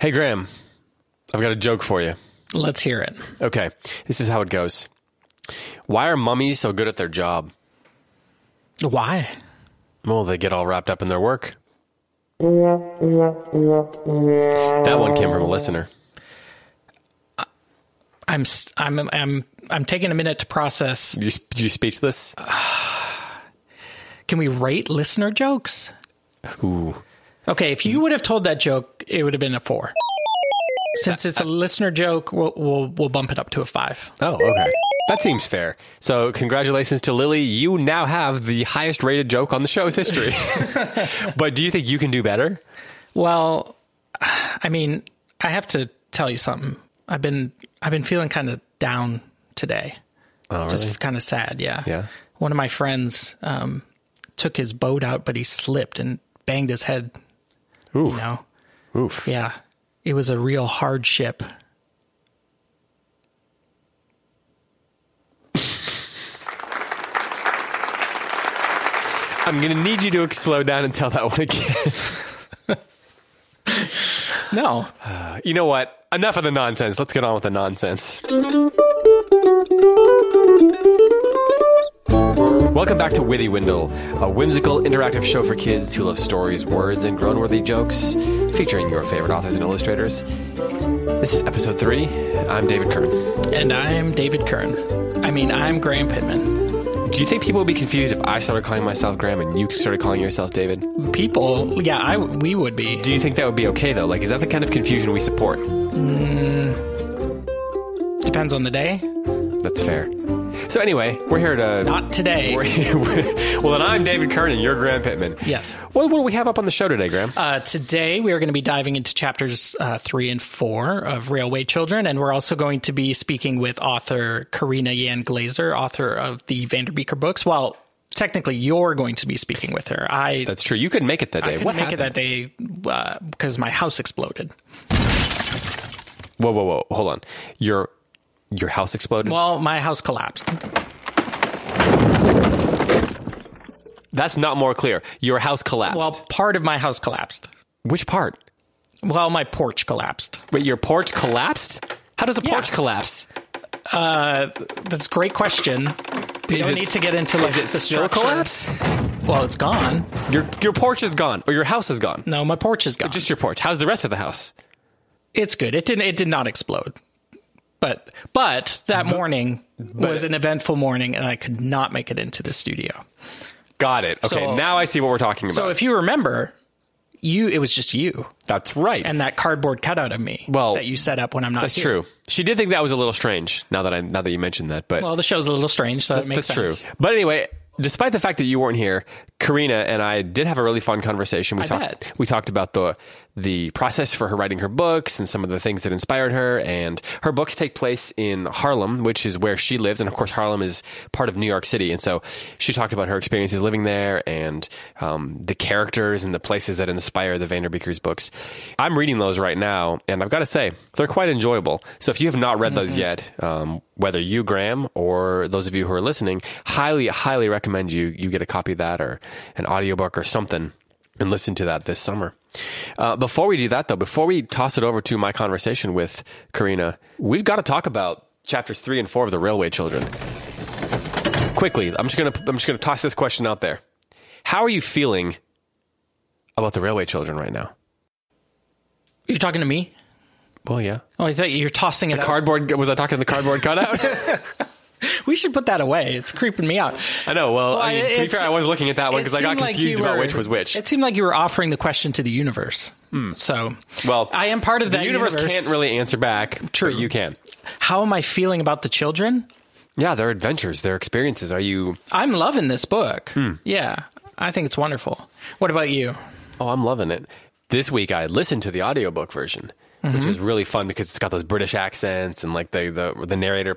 Hey, Graeme, I've got a joke for you. Let's hear it. Okay, this is how it goes. Why are mummies so good at their job? Why? Well, they get all wrapped up in their work. That one came from a listener. I'm I'm I'm I'm taking a minute to process. You, you speechless? Can we rate listener jokes? Ooh. Okay, if you would have told that joke, it would have been a four. Since it's a listener joke, we'll we'll, we'll bump it up to a five. Oh, okay. That seems fair. So, congratulations to Lily. You now have the highest rated joke on the show's history. but do you think you can do better? Well, I mean, I have to tell you something. I've been I've been feeling kind of down today. Oh, Just really? kind of sad, yeah. Yeah. One of my friends um, took his boat out, but he slipped and banged his head. Oof. You know, Oof. yeah, it was a real hardship. I'm going to need you to slow down and tell that one again. No, uh, you know what? Enough of the nonsense. Let's get on with the nonsense. Welcome back to Withywindle, a whimsical interactive show for kids who love stories, words, and grown-worthy jokes, featuring your favorite authors and illustrators. This is episode three. I'm David Kern. and I'm David Kern. I mean, I'm Graeme Pittman. Do you think people would be confused if I started calling myself Graeme and you started calling yourself David? People, yeah, I we would be. Do you think that would be okay though? Like, is that the kind of confusion we support? Mm. Depends on the day. That's fair. So anyway, we're here to. Not today. We're here, well, then I'm David Kern and you're Graeme Pittman. Yes. What, what do we have up on the show today, Graeme? Uh, today, we are going to be diving into chapters uh, three and four of Railway Children, and we're also going to be speaking with author Karina Yan Glaser, author of the Vanderbeeker books. Well, technically, you're going to be speaking with her. I That's true. You couldn't make it that day. I couldn't what make happened? it that day uh, because my house exploded. Whoa, whoa, whoa! Hold on. Your your house exploded. Well, my house collapsed. That's not more clear. Your house collapsed. Well, part of my house collapsed. which part? Well, my porch collapsed. Wait, your porch collapsed? How does a Yeah. porch collapse? Uh, that's a great question. We Is don't it- need to get into like the still collapse? Well, it's gone. Your your porch is gone, or your house is gone. No, my porch is gone. Just your porch. How's the rest of the house? it's good. It didn't. It did not explode. But but that morning was an eventful morning, and I could not make it into the studio. Got it. Okay, So- now I see what we're talking about. So if you remember, you it was just you That's right. and that cardboard cutout of me. Well, that you set up when I'm not. That's here. true. She did think that was a little strange. Now that I now that you mentioned that, but Well, the show's a little strange, so it makes that's sense. true. But anyway, despite the fact that you weren't here, Karina and I did have a really fun conversation. We I talked bet. we talked about the the process for her writing her books and some of the things that inspired her. And her books take place in Harlem, which is where she lives, and of course Harlem is part of New York City. And so she talked about her experiences living there and um, the characters and the places that inspire the Vanderbeekers books. I'm reading those right now, and I've got to say they're quite enjoyable. So if you have not read those yet, um, whether you Graeme or those of you who are listening, highly highly recommend you you get a copy of that or an audiobook or something and listen to that this summer. Uh, before we do that, though, before we toss it over to my conversation with Karina, we've got to talk about chapters three and four of the Railway Children. Quickly, I'm just gonna I'm just gonna toss this question out there. How are you feeling about the Railway Children right now? You're talking to me. Well, yeah. Oh, I thought you're tossing it. out. Cardboard was I talking to the cardboard cutout? We should put that away. It's creeping me out. I know. Well, I mean, to be fair, I was looking at that one because I got seemed like confused about which was which. It seemed like you were offering the question to the universe. So, Well, I am part of the that universe, can't really answer back. True. but you can. How am I feeling about the children? Yeah, their adventures, their experiences. Are you? I'm loving this book. Hmm. Yeah, I think it's wonderful. What about you? Oh, I'm loving it. This week I listened to the audiobook version, which Mm-hmm. is really fun because it's got those British accents and like the the, the narrator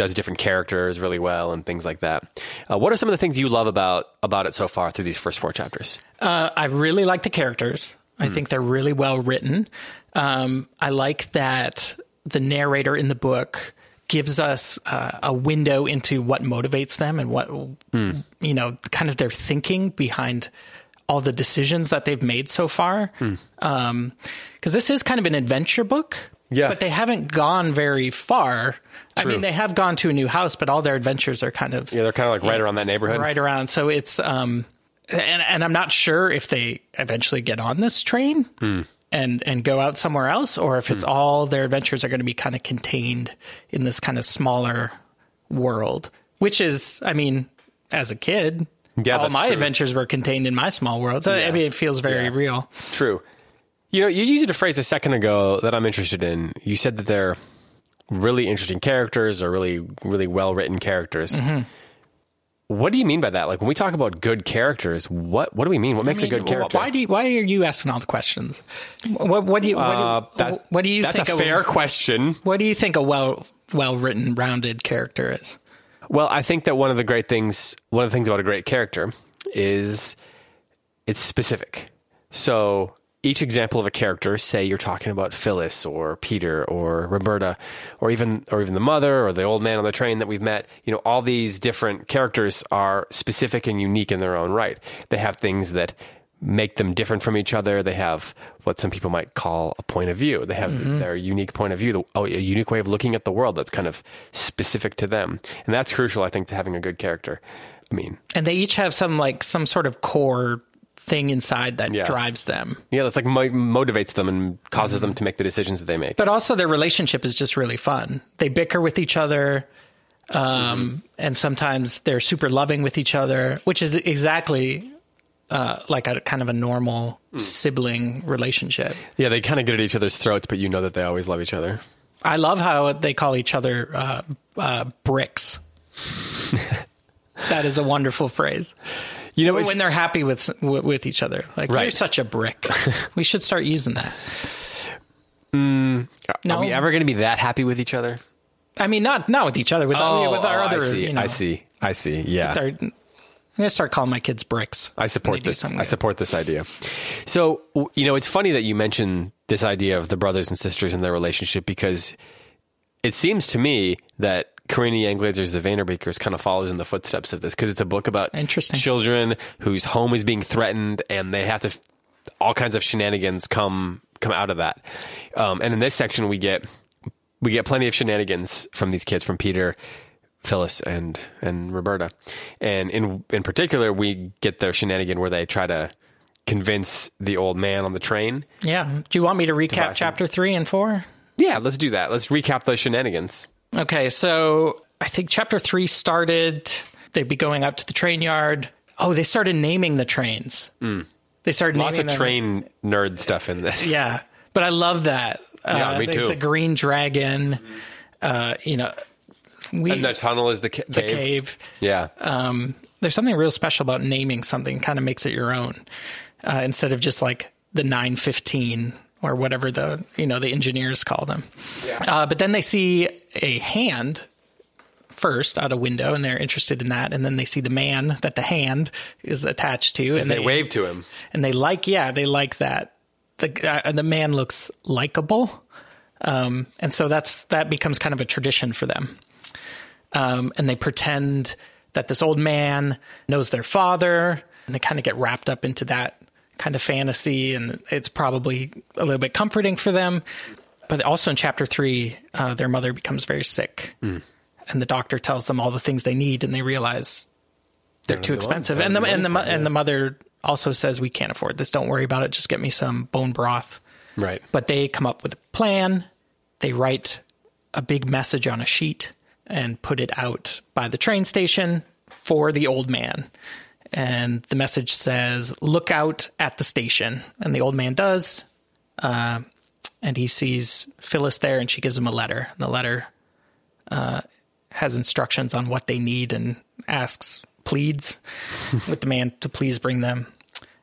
does different characters really well and things like that. Uh, what are some of the things you love about about it so far through these first four chapters? Uh, I really like the characters. I think they're really well written. Um, I like that the narrator in the book gives us uh, a window into what motivates them and what you know, kind of their thinking behind all the decisions that they've made so far. Because this is kind of an adventure book. Yeah. But they haven't gone very far. I mean, they have gone to a new house, but all their adventures are kind of Yeah, they're kind of like right around that neighborhood. right around. So it's um, and and I'm not sure if they eventually get on this train Hmm. and and go out somewhere else, or if it's all their adventures are going to be kind of contained in this kind of smaller world. Which is, I mean, as a kid, Yeah, all my true. adventures were contained in my small world. So I mean, it feels very Yeah. real. True. You know, you used a phrase a second ago that I'm interested in. You said that they're really interesting characters or really, really well written characters. Mm-hmm. What do you mean by that? Like when we talk about good characters, what what do we mean? What makes I mean, a good character? Why do you, why are you asking all the questions? What, what do you what do, Uh, what do you that's think a fair question. what do you think a well well written rounded character is? Well, I think that one of the great things, one of the things about a great character is it's specific. So each example of a character, say you're talking about Phyllis or Peter or Roberta or even or even the mother or the old man on the train that we've met, you know, all these different characters are specific and unique in their own right. They have things that make them different from each other. They have what some people might call a point of view. They have mm-hmm. their unique point of view, the- oh, a unique way of looking at the world that's kind of specific to them. And that's crucial, I think, to having a good character. I mean, And they each have some like some sort of core thing inside that Yeah. drives them. yeah, that's like mo- motivates them and causes them to make the decisions that they make. But also their relationship is just really fun. They bicker with each other. Um, and sometimes they're super loving with each other, which is exactly uh, like a kind of a normal sibling relationship. yeah, they kind of get at each other's throats, but you know that they always love each other. I love how they call each other uh, uh, bricks. that is a wonderful phrase. You know, when they're happy with with each other, like Right. you're such a brick. we should start using that. Mm, are no. we ever going to be that happy with each other? I mean, not not with each other, with our, with our oh, other. I see. You know, I see. I see. Yeah. our- I'm gonna start calling my kids bricks. I support this. I support this idea. So, you know, it's funny that you mention this idea of the brothers and sisters and their relationship because it seems to me that Karina Yan Glaser's The Vanderbeekers kind of follows in the footsteps of this because it's a book about Interesting. children whose home is being threatened and they have to all kinds of shenanigans come come out of that. Um, and in this section, we get we get plenty of shenanigans from these kids, from Peter, Phyllis, and and Roberta. And in in particular, we get their shenanigan where they try to convince the old man on the train. Yeah. Do you want me to recap them. chapter three and four? Yeah, let's do that. Let's recap those shenanigans. Okay, so I think chapter three started. They'd be going up to the train yard. Oh, they started naming the trains. They started. Lots naming of them. train nerd stuff in this. Yeah, but I love that. Yeah, uh, me the, too. The green dragon. Uh, you know, we And the tunnel is the, ca- the cave. cave. Yeah. Um, there's something real special about naming something. Kind of makes it your own uh, instead of just like the 915 or whatever the you know the engineers call them. Uh, but then they see a hand first out a window, and they're interested in that. And then they see the man that the hand is attached to, and they wave to him. and they like yeah they like that the uh, the man looks likable um, and so that's that becomes kind of a tradition for them um, and they pretend that this old man knows their father and they kind of get wrapped up into that kind of fantasy and it's probably a little bit comforting for them but also in chapter three uh, their mother becomes very sick and the doctor tells them all the things they need and they realize they're too expensive. And the and the one mo- for it, and the mother also says we can't afford this. Don't worry about it. Just get me some bone broth. Right. But they come up with a plan. They write a big message on a sheet and put it out by the train station for the old man. And the message says, "Look out at the station." And the old man does. Uh, and he sees Phyllis there, and she gives him a letter. And the letter uh, has instructions on what they need and asks, pleads with the man to please bring them.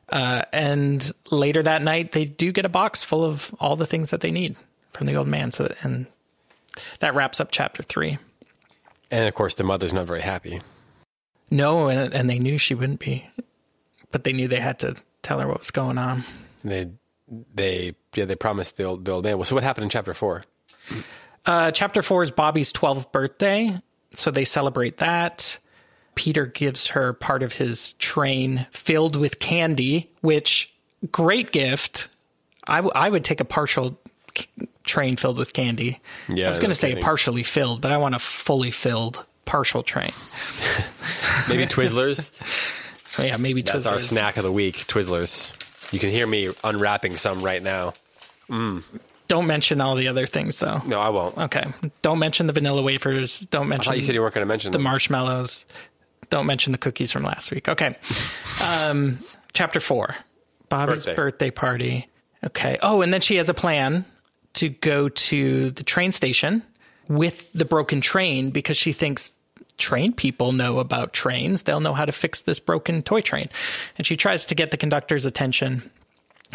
Uh, and later that night, they do get a box full of all the things that they need from the old man. So, and that wraps up chapter three. And of course, the mother's not very happy. No, and, and they knew she wouldn't be, but they knew they had to tell her what was going on. They, they, yeah, they promised the old, the old man. Well, so what happened in chapter four? Uh, chapter four is Bobby's 12th birthday. So they celebrate that. Peter gives her part of his train filled with candy, which great gift. I, w- I would take a partial c- train filled with candy. Yeah, I was going to say kidding. partially filled, but I want a fully filled partial train. Maybe Twizzlers. Oh, yeah, maybe That's our snack of the week, Twizzlers. You can hear me unwrapping some right now. Don't mention all the other things, though. No, I won't. Okay. Don't mention the vanilla wafers. Don't I mention thought you said you weren't going to mention the them. marshmallows. Don't mention the cookies from last week. Okay. Um, chapter four Bobby's Birthday. birthday. party. Okay. Oh, and then she has a plan to go to the train station with the broken train because she thinks train people know about trains. They'll know how to fix this broken toy train. And she tries to get the conductor's attention,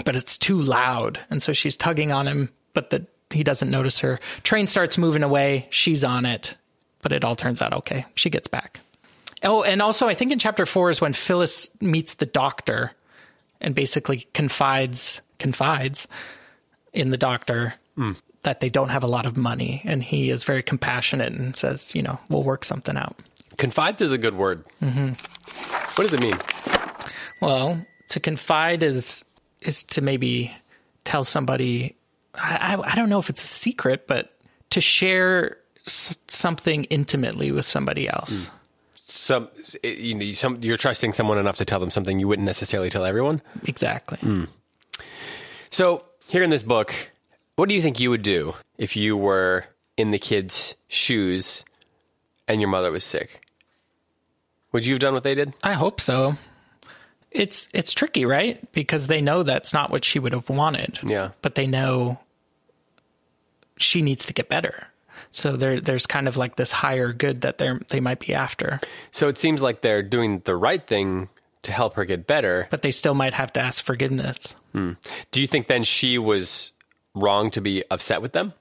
but it's too loud. And so she's tugging on him, but the, he doesn't notice her. Train starts moving away. She's on it, but it all turns out okay. She gets back. Oh, and also I think in chapter four is when Phyllis meets the doctor and basically confides confides in the doctor hmm. That they don't have a lot of money, and he is very compassionate and says, you know, we'll work something out. Confides is a good word. Mm-hmm. What does it mean? Well, to confide is is to maybe tell somebody. I, I, don't know if it's a secret, but to share s- something intimately with somebody else. Some, you know, some, you're trusting someone enough to tell them something you wouldn't necessarily tell everyone. Exactly. So, here in this book, what do you think you would do if you were in the kid's shoes and your mother was sick? Would you have done what they did? I hope so. It's it's tricky, right? Because they know that's not what she would have wanted. Yeah. But they know she needs to get better. So there there's kind of like this higher good that they they might be after. So it seems like they're doing the right thing to help her get better. But they still might have to ask forgiveness. Hmm. Do you think then she was wrong to be upset with them?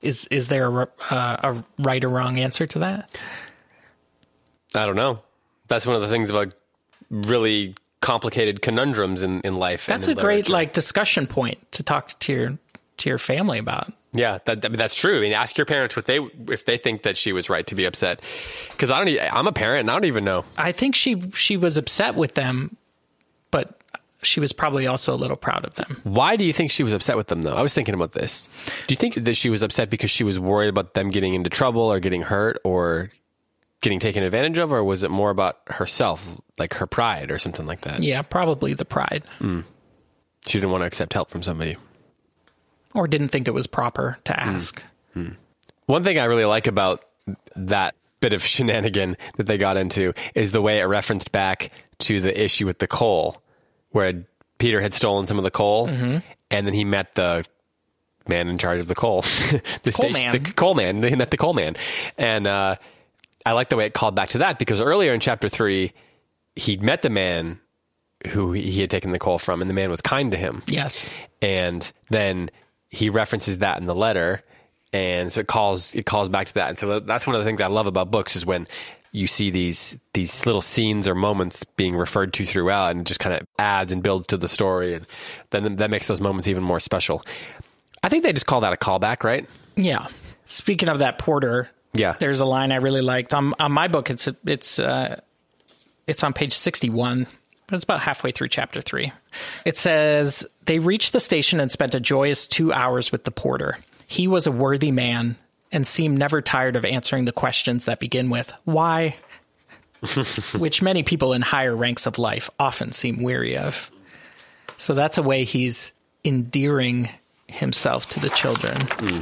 Is is there a, uh, a right or wrong answer to that? I don't know. That's one of the things about really complicated conundrums in, in life. and That's a in great like discussion point to talk to your to your family about. Yeah, that, that- that's true. I mean, ask your parents what they if they think that she was right to be upset. Because I don't. I'm a parent, and I don't even know. I think she she was upset with them, she was probably also a little proud of them. Why do you think she was upset with them, though? I was thinking about this. Do you think that she was upset because she was worried about them getting into trouble or getting hurt or getting taken advantage of, or was it more about herself, like her pride or something like that? Yeah, probably the pride. Hmm. She didn't want to accept help from somebody. Or didn't think it was proper to hmm. ask. Hmm. One thing I really like about that bit of shenanigan that they got into is the way it referenced back to the issue with the coal, where Peter had stolen some of the coal, and then he met the man in charge of the coal, the Coal station, man. the coal man. He met the coal man, and uh, I like the way it called back to that because earlier in chapter three, he'd met the man who he had taken the coal from, and the man was kind to him Yes. and then he references that in the letter and so it calls it calls back to that and so that's one of the things i love about books is when you see these these little scenes or moments being referred to throughout and it just kind of adds and builds to the story and then that makes those moments even more special i think they just call that a callback right Yeah. Speaking of that porter, Yeah. there's a line I really liked on on my book. It's it's uh, it's on page sixty one. But it's about halfway through chapter three. It says they reached the station and spent a joyous two hours with the porter. He was a worthy man and seem never tired of answering the questions that begin with "Why," which many people in higher ranks of life often seem weary of. So that's a way he's endearing himself to the children. Hmm.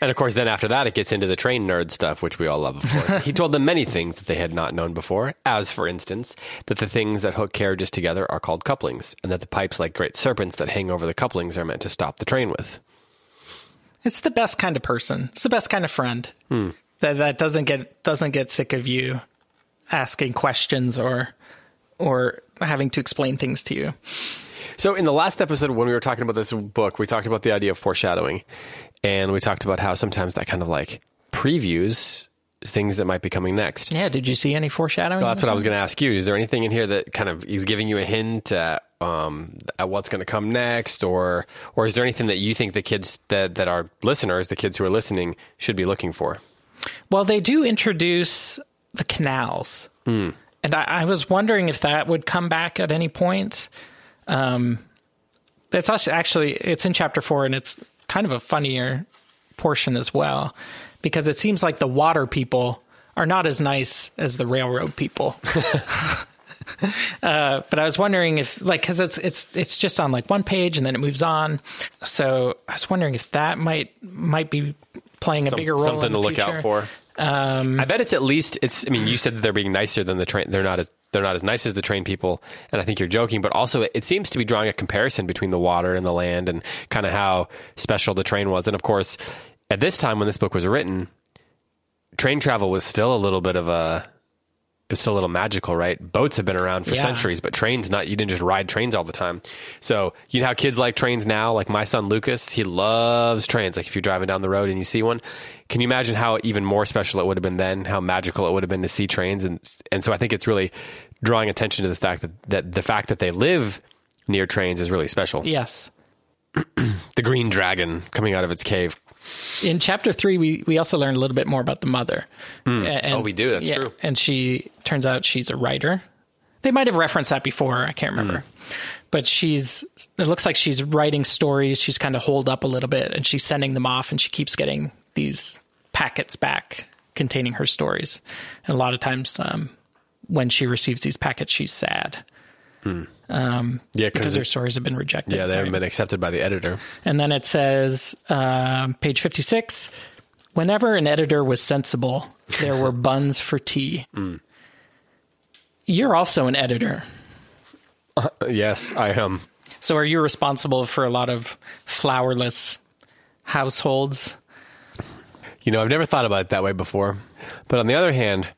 and of course then after that it gets into the train nerd stuff which we all love of course he told them many things that they had not known before as for instance that the things that hook carriages together are called couplings and that the pipes like great serpents that hang over the couplings are meant to stop the train with It's the best kind of person. It's the best kind of friend hmm. that that doesn't get doesn't get sick of you asking questions or or having to explain things to you. So, in the last episode, when we were talking about this book, we talked about the idea of foreshadowing, and we talked about how sometimes that kind of like previews things that might be coming next. Yeah, did you see any foreshadowing? Well, that's what I was going to ask you. Is there anything in here that kind of is giving you a hint at, um, at what's going to come next, or or is there anything that you think the kids that that are listeners, the kids who are listening, should be looking for? Well, they do introduce the canals. And I, I was wondering if that would come back at any point. Um, it's actually it's in chapter four, and it's kind of a funnier portion as well, because it seems like the water people are not as nice as the railroad people. uh, but I was wondering if, like, because it's it's it's just on like one page and then it moves on. So I was wondering if that might might be playing a bigger role. something in to look future. out for. Um, I bet it's at least it's. I mean, you said that they're being nicer than the train. They're not as they're not as nice as the train people, and I think you're joking. But also, it, it seems to be drawing a comparison between the water and the land, and kind of how special the train was. And of course, at this time when this book was written, train travel was still a little bit of a. It was still a little magical, right? Boats have been around for Yeah. centuries, but trains not. You didn't just ride trains all the time. So you know how kids like trains now. Like my son Lucas, he loves trains. Like if you're driving down the road and you see one, can you imagine how even more special it would have been then? How magical it would have been to see trains, and and so I think it's really drawing attention to the fact that, that the fact that they live near trains is really special. yes. The green dragon coming out of its cave. in chapter three, we, we also learn a little bit more about the mother. And, Oh, we do. That's true. And she turns out she's a writer. They might have referenced that before. I can't remember. But she's, it looks like she's writing stories. She's kind of holed up a little bit and she's sending them off and she keeps getting these packets back containing her stories. And a lot of times, um, when she receives these packets, she's sad Yeah, because their stories have been rejected. yeah, they haven't right? been accepted by the editor. And then it says, um, page 56 whenever an editor was sensible, there were buns for tea. You're also an editor. Uh, yes, I am. So are you responsible for a lot of flowerless households? You know, I've never thought about it that way before. But on the other hand,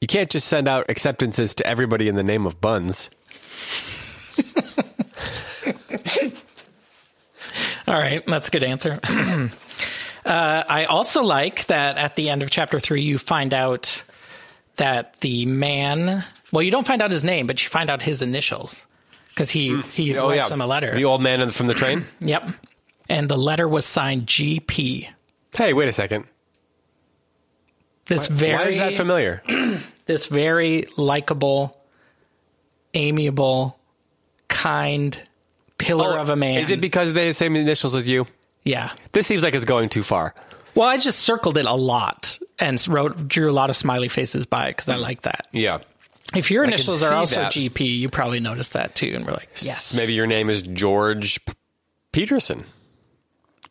you can't just send out acceptances to everybody in the name of buns. All right, that's a good answer. uh, I also like that at the end of chapter three, you find out that the man. Well, you don't find out his name, but you find out his initials because he he oh, writes him a letter. The old man from the train. Yep. And the letter was signed GP. hey, wait a second. This very Why is that familiar? this very likable, amiable, kind pillar of a man. Oh, Is it because they have the same initials as you? yeah. This seems like it's going too far. Well, I just circled it a lot and wrote drew a lot of smiley faces by it because I mm. like that. Yeah. If your initials are also that. GP, you probably noticed that too, and we're like, yes, Maybe your name is George P- Peterson.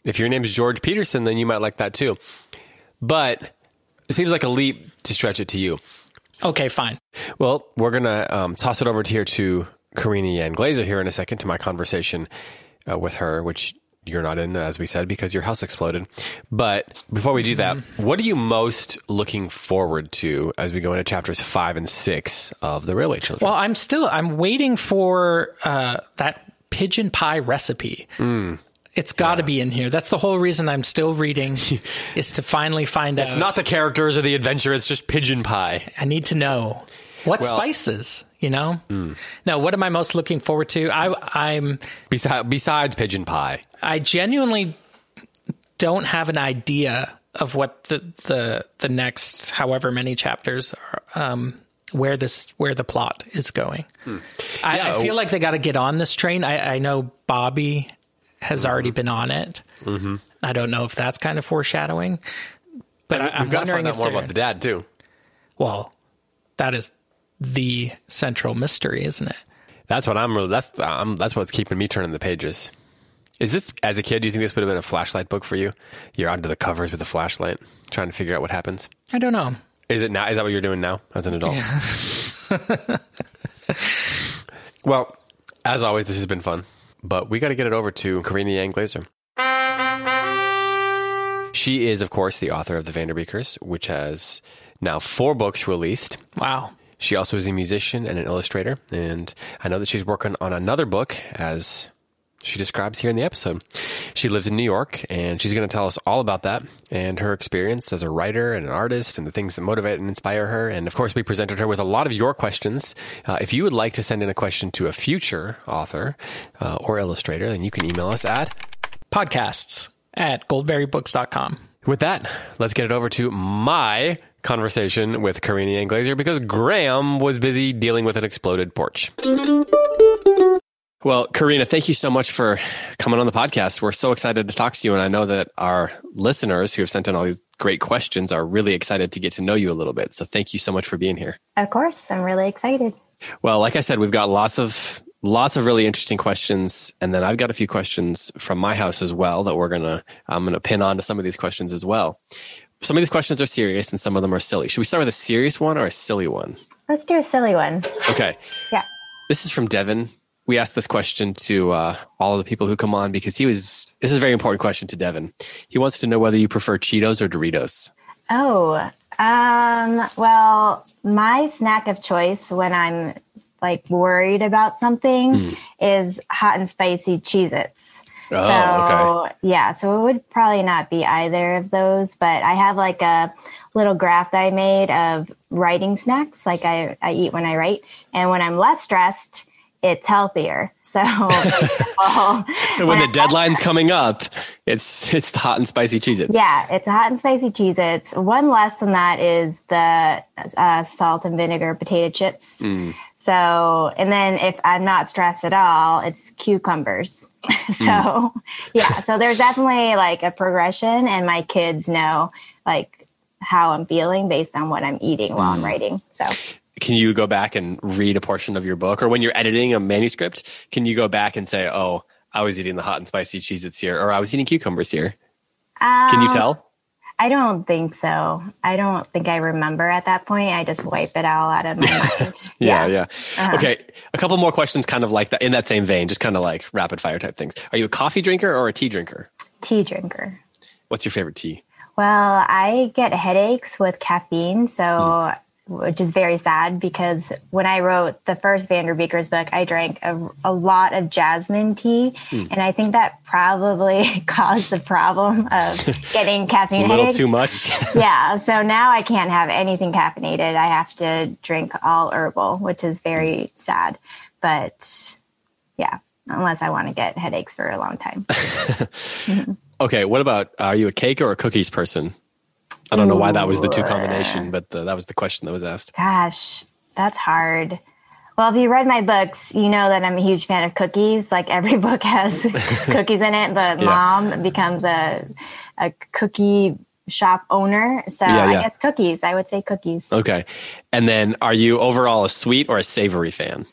If your name is George Peterson, then you might like that too. But it seems like a leap to stretch it to you. Okay, fine. Well, we're going to um, toss it over to here to Karina Yan Glaser here in a second to my conversation uh, with her, which you're not in, as we said, because your house exploded. But before we do that, what are you most looking forward to as we go into chapters five and six of The Railway Children? Well, I'm still I'm waiting for uh, that pigeon pie recipe. It's got to be in here. That's the whole reason I'm still reading, is to finally find out. It's not the characters or the adventure, it's just pigeon pie. I need to know what Well- spices. You know, no. What am I most looking forward to? I I'm Besides, besides pigeon pie. I genuinely don't have an idea of what the the the next however many chapters are. Um, where this where the plot is going. I, Yeah, I feel like they got to get on this train. I, I know Bobby has already been on it. Mm-hmm. I don't know if that's kind of foreshadowing, but I, I'm wondering find out if more about the dad, too. well, that is the central mystery, isn't it? That's what I'm really, that's, um, that's what's keeping me turning the pages. Is this, as a kid, do you think this would have been a flashlight book for you? You're under the covers with a flashlight, trying to figure out what happens. I don't know. Is it now? Is that what you're doing now as an adult? well, as always, this has been fun, but we got to get it over to Karina Yan Glaser. She is, of course, the author of The Vanderbeekers, which has now four books released. Wow. She also is a musician and an illustrator, and I know that she's working on another book as she describes here in the episode. She lives in New York, and she's going to tell us all about that and her experience as a writer and an artist and the things that motivate and inspire her. And of course, we presented her with a lot of your questions. Uh, if you would like to send in a question to a future author uh, or illustrator, then you can email us at. Podcasts at goldberrybooks.com. With that, let's get it over to my conversation with Karina Yan Glaser because Graeme was busy dealing with an exploded porch. Well, Karina, thank you so much for coming on the podcast. We're so excited to talk to you. And I know that our listeners who have sent in all these great questions are really excited to get to know you a little bit. So thank you so much for being here. Of course. I'm really excited. Well, like I said, we've got lots of lots of really interesting questions and then i've got a few questions from my house as well that we're gonna i'm gonna pin on to some of these questions as well some of these questions are serious and some of them are silly should we start with a serious one or a silly one Let's do a silly one. okay Yeah. this is from devin we asked this question to uh, all of the people who come on because he was this is a very important question to devin he wants to know whether you prefer cheetos or doritos Oh, um, well, my snack of choice when I'm like worried about something is hot and spicy Cheez Its. Oh, so okay. yeah, so it would probably not be either of those, but I have like a little graph that I made of writing snacks, like I, I eat when I write. And when I'm less stressed, it's healthier. So, well, so when the deadline's coming up it's it's the hot and spicy cheez its Yeah, it's a hot and spicy Cheez Its. One less than that is the uh, salt and vinegar potato chips. Mm. So, and then if I'm not stressed at all, it's cucumbers. so, Mm. yeah, so there's definitely like a progression, and my kids know like how I'm feeling based on what I'm eating while Mm. I'm writing. So, can you go back and read a portion of your book or when you're editing a manuscript can you go back and say oh i was eating the hot and spicy Cheez Its here or i was eating cucumbers here can you um, tell I don't think so. I don't think I remember at that point. I just wipe it all out of my mind. yeah yeah, Uh-huh. okay a couple more questions kind of like that in that same vein just kind of like rapid fire type things are you a coffee drinker or a tea drinker Tea drinker. what's your favorite tea Well, I get headaches with caffeine, so which is very sad because when I wrote the first Vanderbeekers book, I drank a, a lot of jasmine tea, hmm. and I think that probably caused the problem of getting caffeinated. a little headaches. too much Yeah, so now I can't have anything caffeinated. I have to drink all herbal, which is very hmm. sad. But yeah, unless I want to get headaches for a long time. okay what about are you a cake or a cookies person i don't know why that was the two combination but the, that was the question that was asked Gosh, that's hard. Well, if you read my books, you know that I'm a huge fan of cookies. Like every book has cookies in it. The mom becomes a a cookie shop owner. So Yeah, yeah. I guess cookies. I would say cookies. okay and then are you overall a sweet or a savory fan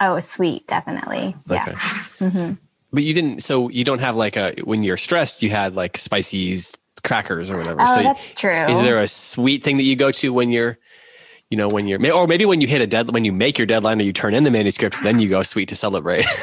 Oh, sweet, definitely. Yeah. Okay. Mm-hmm. But you didn't. So you don't have like a when you're stressed. You had like spices, crackers, or whatever. Oh, so that's true. is there a sweet thing that you go to when you're, you know, when you're, or maybe when you hit a dead, when you make your deadline or you turn in the manuscript, then you go sweet to celebrate.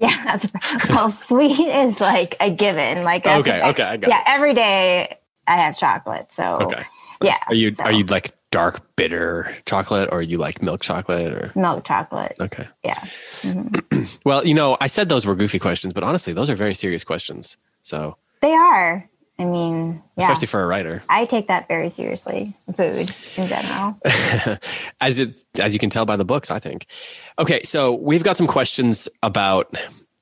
Yeah, that's well, sweet is like a given. Like Okay, okay, I got yeah. Every day I have chocolate, so okay. yeah. Are you so are you like dark bitter chocolate or you like milk chocolate or milk chocolate? okay? Yeah. Mm-hmm. Well, you know, I said those were goofy questions, but honestly, those are very serious questions. So They are. I mean, yeah. especially for a writer. I take that very seriously. Food in general. as it as you can tell by the books i think okay so we've got some questions about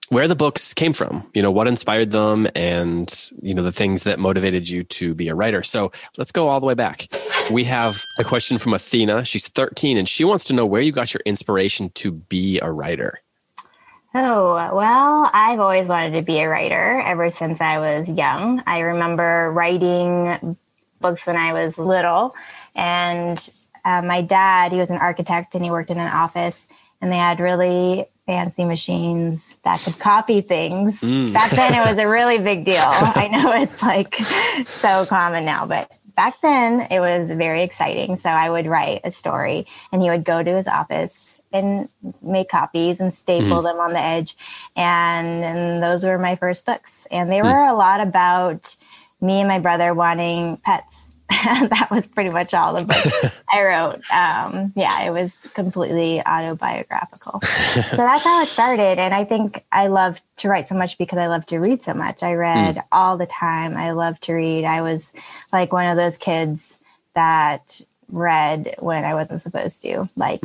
where the books came from you know what inspired them and you know the things that motivated you to be a writer so let's go all the way back we have a question from athena she's 13 and she wants to know where you got your inspiration to be a writer Oh, well, I've always wanted to be a writer ever since I was young. I remember writing books when I was little, and uh, my dad, he was an architect and he worked in an office, and they had really fancy machines that could copy things. Back then, it was a really big deal. I know it's like so common now, but back then it was very exciting. So I would write a story, and he would go to his office and make copies and staple hmm. them on the edge. And, and those were my first books. And they hmm. were a lot about me and my brother wanting pets. that was pretty much all the books I wrote. Um, yeah, it was completely autobiographical. so that's how it started. And I think I love to write so much because I love to read so much. I read hmm. all the time. I love to read. I was like one of those kids that read when I wasn't supposed to, like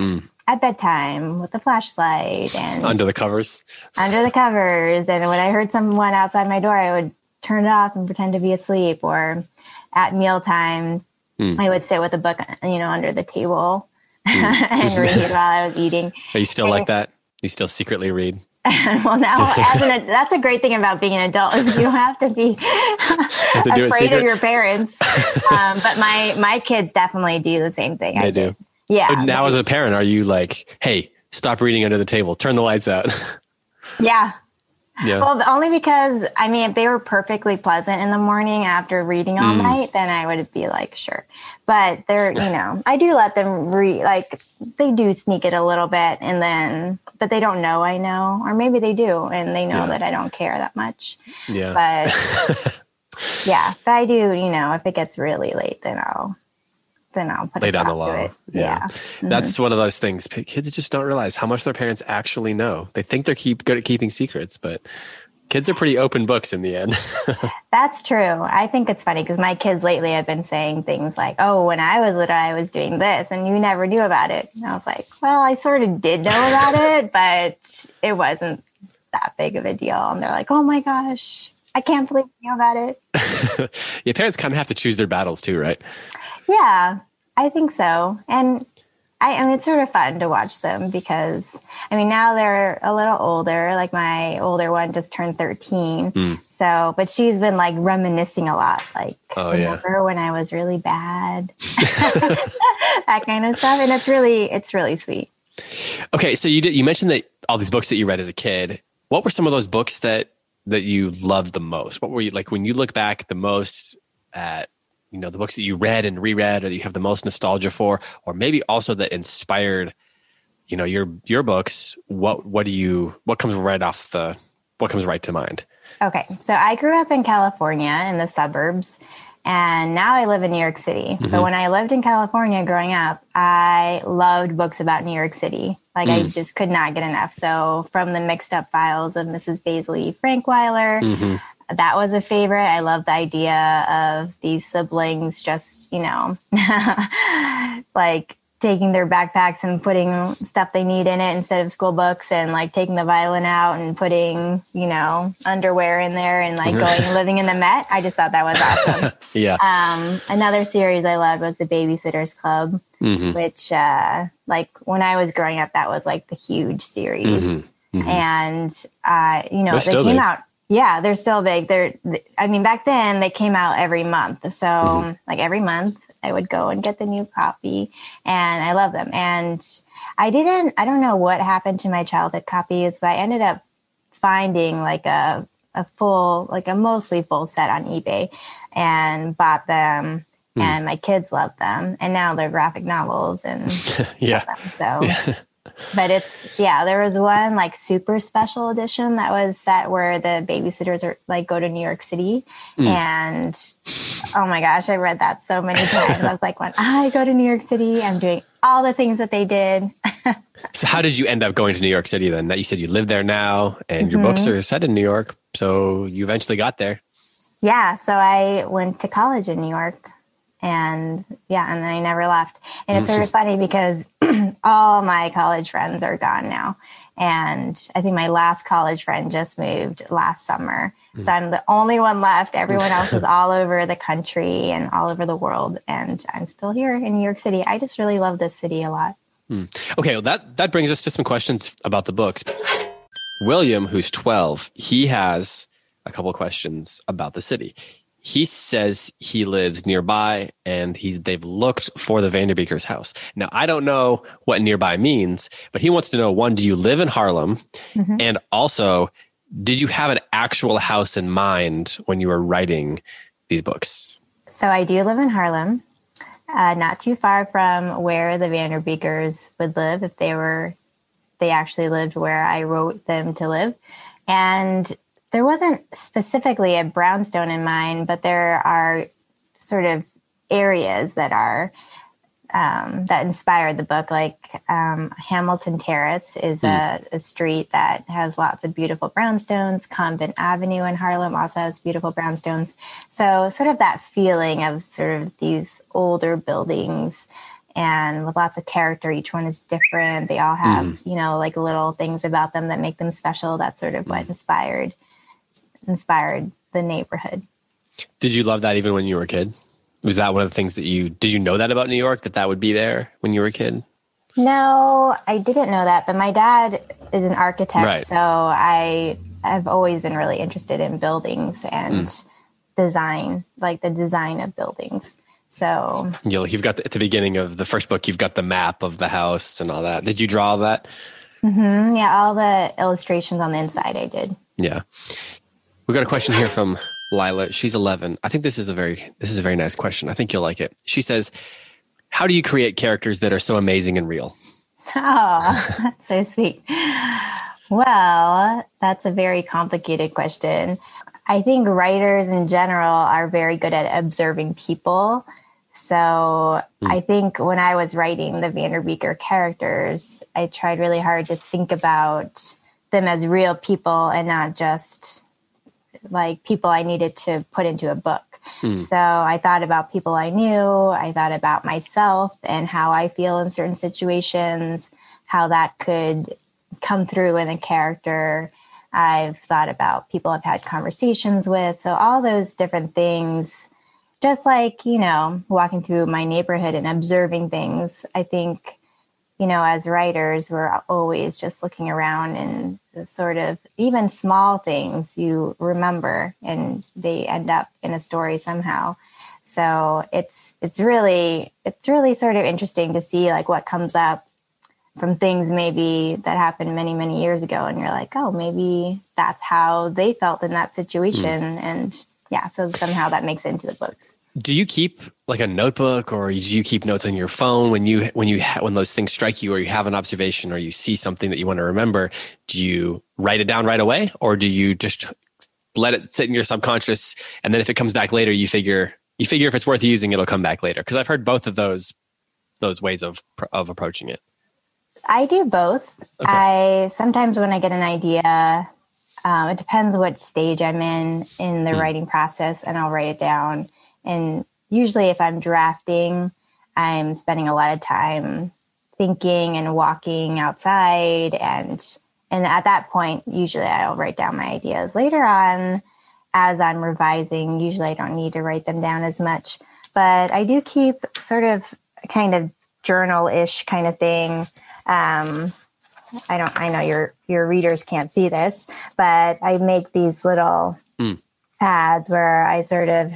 at bedtime with a flashlight and under the covers under the covers. And when I heard someone outside my door, I would turn it off and pretend to be asleep or at mealtime, mm. I would sit with a book, you know, under the table mm. and read while I was eating. Are you still and, like that? You still secretly read? well, now as an that's a great thing about being an adult is you don't have to be to afraid of your parents. Um, but my my kids definitely do the same thing. They I do. Yeah. So now, as a parent, are you like, hey, stop reading under the table, turn the lights out? yeah, yeah. Well, only because I mean, if they were perfectly pleasant in the morning after reading all mm. night, then I would be like, sure. But they're, you know, I do let them read. Like they do sneak it a little bit, and then, but they don't know I know, or maybe they do, and they know yeah. that I don't care that much. Yeah. But yeah, but I do. You know, if it gets really late, then I'll then I'll put lay down the law. Yeah, yeah. Mm-hmm. that's one of those things. Kids just don't realize how much their parents actually know. They think they're keep good at keeping secrets, but kids are pretty open books in the end. that's true. I think it's funny because my kids lately have been saying things like, "Oh, when I was little, I was doing this, and you never knew about it." And I was like, "Well, I sort of did know about it, but it wasn't that big of a deal." And they're like, "Oh my gosh." I can't believe you know about it. Your parents kind of have to choose their battles too, right? Yeah, I think so. And I, I mean, it's sort of fun to watch them because, I mean, now they're a little older. Like my older one just turned 13. Mm. So, but she's been like reminiscing a lot. Like, oh, remember yeah. when I was really bad? that kind of stuff. And it's really, it's really sweet. Okay. So you did, you mentioned that all these books that you read as a kid. What were some of those books that, that you loved the most? What were you like when you look back the most at you know the books that you read and reread or that you have the most nostalgia for or maybe also that inspired you know your your books what what do you what comes right off the what comes right to mind? Okay. So i grew up in california in the suburbs and now i live in new york city. Mm-hmm. but when i lived in california growing up i loved books about new york city. Like mm. i just could not get enough. So from the mixed up files of mrs Bazley frankweiler mm-hmm that was a favorite. I love the idea of these siblings just, you know, like taking their backpacks and putting stuff they need in it instead of school books and like taking the violin out and putting, you know, underwear in there and like going and living in the Met. I just thought that was awesome. yeah. Um, another series I loved was the Babysitters Club, mm-hmm. which, uh, like when I was growing up, that was like the huge series. Mm-hmm. Mm-hmm. And, uh, you know, They're they came out yeah, they're still big. They're, I mean, back then they came out every month. So, mm-hmm. like every month, I would go and get the new copy, and I love them. And I didn't, I don't know what happened to my childhood copies, but I ended up finding like a, a full, like a mostly full set on eBay and bought them. Mm. And my kids love them, and now they're graphic novels, and yeah, so yeah but it's yeah there was one like super special edition that was set where the babysitters are like go to new york city mm. and oh my gosh i read that so many times i was like when i go to new york city i'm doing all the things that they did so how did you end up going to new york city then you said you live there now and mm-hmm. your books mm-hmm. are set in new york so you eventually got there yeah so i went to college in new york and yeah, and then I never left. And it's sort of funny because all my college friends are gone now. And I think my last college friend just moved last summer. Mm. So I'm the only one left. Everyone else is all over the country and all over the world. And I'm still here in New York City. I just really love this city a lot. Mm. Okay, well, that, that brings us to some questions about the books. William, who's 12, he has a couple questions about the city he says he lives nearby and he's they've looked for the Vanderbeekers house. Now I don't know what nearby means, but he wants to know one, do you live in Harlem? Mm-hmm. And also, did you have an actual house in mind when you were writing these books? So I do live in Harlem, uh, not too far from where the Vanderbeekers would live if they were they actually lived where I wrote them to live. And there wasn't specifically a brownstone in mind, but there are sort of areas that are um, that inspired the book. Like um, Hamilton Terrace is mm. a, a, street that has lots of beautiful brownstones. Convent Avenue in Harlem also has beautiful brownstones. So, sort of that feeling of sort of these older buildings and with lots of character. Each one is different. They all have, mm. you know, like little things about them that make them special. That's sort of what mm. inspired inspired the neighborhood. Did you love that even when you were a kid? Was that one of the things that you did you know that about New York that that would be there when you were a kid? No, I didn't know that, but my dad is an architect, Right. so I have always been really interested in buildings and Mm. design, like the design of buildings. So You know, you've got the, at the beginning of the first book, you've got the map of the house and all that. Did you draw all that? mm, yeah, all the illustrations on the inside I did. Yeah. We got a question here from Lila. She's 11. I think this is a very this is a very nice question. I think you'll like it. She says, "How do you create characters that are so amazing and real?" Oh, so sweet. Well, that's a very complicated question. I think writers in general are very good at observing people. So hmm. I think when I was writing the Vanderbeeker characters, I tried really hard to think about them as real people and not just like people I needed to put into a book. Hmm. So I thought about people I knew, I thought about myself and how I feel in certain situations, how that could come through in a character. I've thought about people I've had conversations with. So all those different things, just like, you know, walking through my neighborhood and observing things, I think you know, as writers, we're always just looking around and the sort of even small things you remember and they end up in a story somehow. So it's it's really it's really sort of interesting to see like what comes up from things maybe that happened many many years ago and you're like, "Oh, maybe that's how they felt in that hmm. situation." And yeah, so somehow that makes it into the book. Do you keep like a notebook, or do you keep notes on your phone when you when you ha- when those things strike you, or you have an observation, or you see something that you want to remember? Do you write it down right away, or do you just let it sit in your subconscious, and then if it comes back later, you figure you figure if it's worth using, it'll come back later? Because I've heard both of those those ways of of approaching it. I do both. Okay. I sometimes when I get an idea, um, it depends what stage I'm in in the writing process, and I'll write it down. And usually, if I'm drafting, I'm spending a lot of time thinking and walking outside, and and at that point, usually I'll write down my ideas. Later on, as I'm revising, usually I don't need to write them down as much, but I do keep sort of kind of journal ish kind of thing. Um, I don't. I know your your readers can't see this, but I make these little Mm. pads where I sort of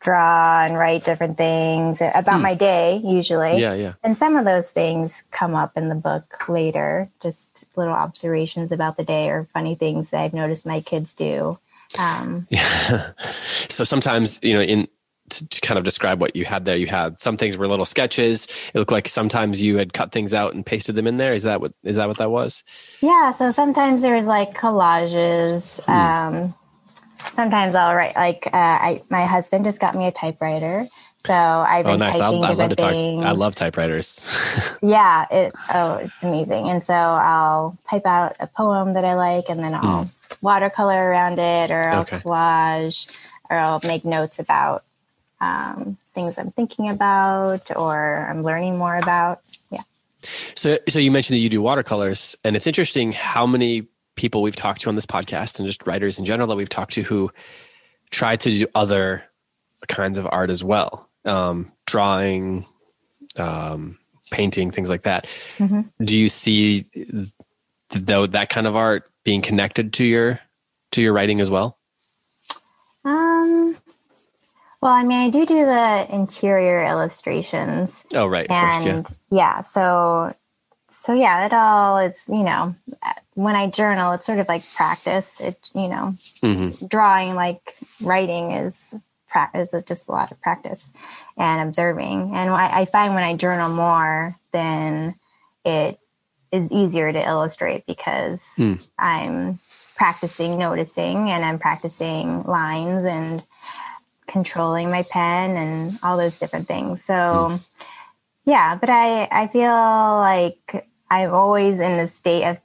draw and write different things about my day usually. Yeah, yeah. And some of those things come up in the book later, just little observations about the day or funny things that I've noticed my kids do. Um, so sometimes you know in to, to kind of describe what you had there you had some things were little sketches it looked like sometimes you had cut things out and pasted them in there is that what is that what that was Yeah, so sometimes there's like collages. Um, sometimes I'll write like uh, I, my husband just got me a typewriter, so I've oh been nice I, typing I love to different things. i love typewriters Yeah, it oh it's amazing. And so I'll type out a poem that I like, and then I'll watercolor around it, or I'll Hmm. Okay. collage, or I'll make notes about um, things I'm thinking about or I'm learning more about. Yeah. so so you mentioned that you do watercolors and it's interesting how many people we've talked to on this podcast and just writers in general that we've talked to who try to do other kinds of art as well um, drawing um, painting things like that Mhm. do you see th- though that kind of art being connected to your to your writing as well Um. Well, I mean, I do do the interior illustrations, oh right of course yeah and yeah, so so yeah, it all it's you know when I journal, it's sort of like practice. It you know hmm drawing like writing is practice is just a lot of practice and observing. And I, I find when I journal more, then it is easier to illustrate because Hmm. I'm practicing noticing and I'm practicing lines and controlling my pen and all those different things. So hmm. yeah, but I I feel like I'm always in the state of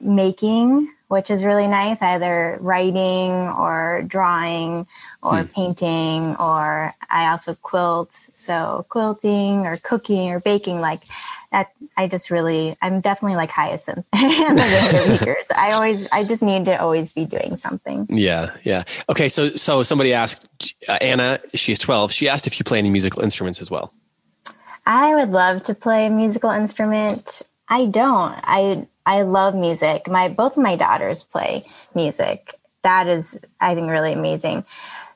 making which is really nice, either writing or drawing or painting, or I also quilt. So quilting or cooking or baking, like that, I just really, I'm definitely like Hyacinth and the Vanderbeekers. I always, I just need to always be doing something. Yeah, yeah. Okay, so so somebody asked uh, Anna. She's twelve. She asked if you play any musical instruments as well. I would love to play a musical instrument. I don't. I I love music. My both of my daughters play music. That is I think really amazing.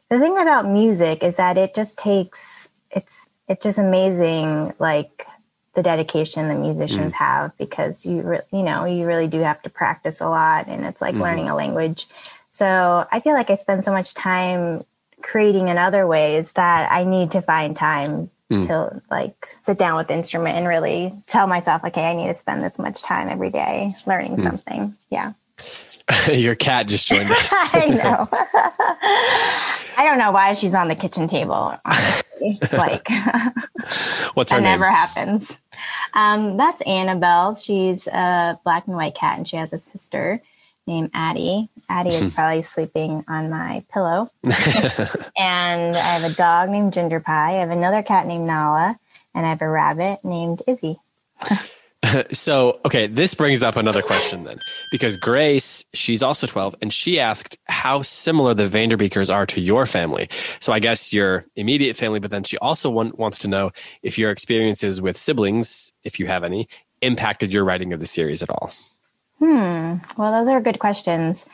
The thing about music is that it just takes it's it's just amazing like the dedication the musicians mm-hmm. have because you re- you know you really do have to practice a lot and it's like mm-hmm. learning a language. So I feel like I spend so much time creating in other ways that I need to find time to like sit down with the instrument and really tell myself, okay, I need to spend this much time every day learning something. Yeah. Your cat just joined us. I know. I don't know why she's on the kitchen table. Honestly. like What's her that name? never happens. Um, that's Annabelle. She's a black and white cat, and she has a sister named Addie. Addie is hmm. probably sleeping on my pillow. and I have a dog named Ginger Pie. I have another cat named Nala, and I have a rabbit named Izzy. So, okay, this brings up another question then, because Grace, she's also 12, and she asked how similar the Vanderbeekers are to your family. So, I guess your immediate family, but then she also want, wants to know if your experiences with siblings, if you have any, impacted your writing of the series at all. Well, those are good questions.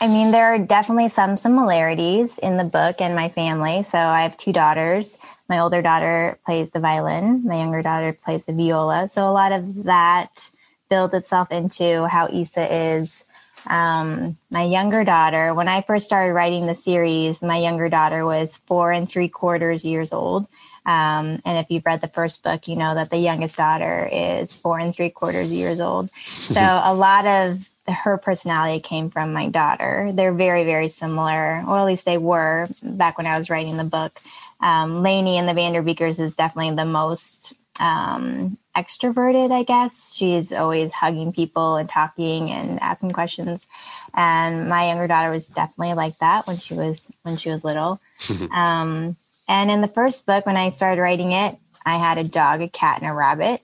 I mean, there are definitely some similarities in the book and my family. So I have two daughters. My older daughter plays the violin, my younger daughter plays the viola. So a lot of that builds itself into how Isa is. Um, my younger daughter, when I first started writing the series, my younger daughter was four and three quarters years old. Um, and if you've read the first book, you know that the youngest daughter is four and three quarters years old. So a lot of her personality came from my daughter. They're very, very similar, or at least they were back when I was writing the book. Um, Laney and the Vanderbeekers is definitely the most um, extroverted, I guess. She's always hugging people and talking and asking questions. And my younger daughter was definitely like that when she was when she was little. um, and in the first book, when I started writing it, I had a dog, a cat, and a rabbit.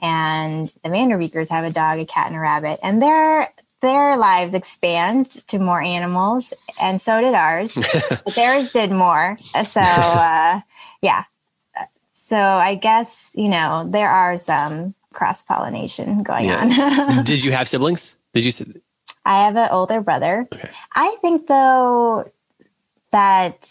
And the Vanderbeekers have a dog, a cat, and a rabbit. And their their lives expand to more animals, and so did ours. but theirs did more. So uh, yeah. So I guess you know there are some cross pollination going on. Did you have siblings? Did you? I have an older brother. Okay. I think though that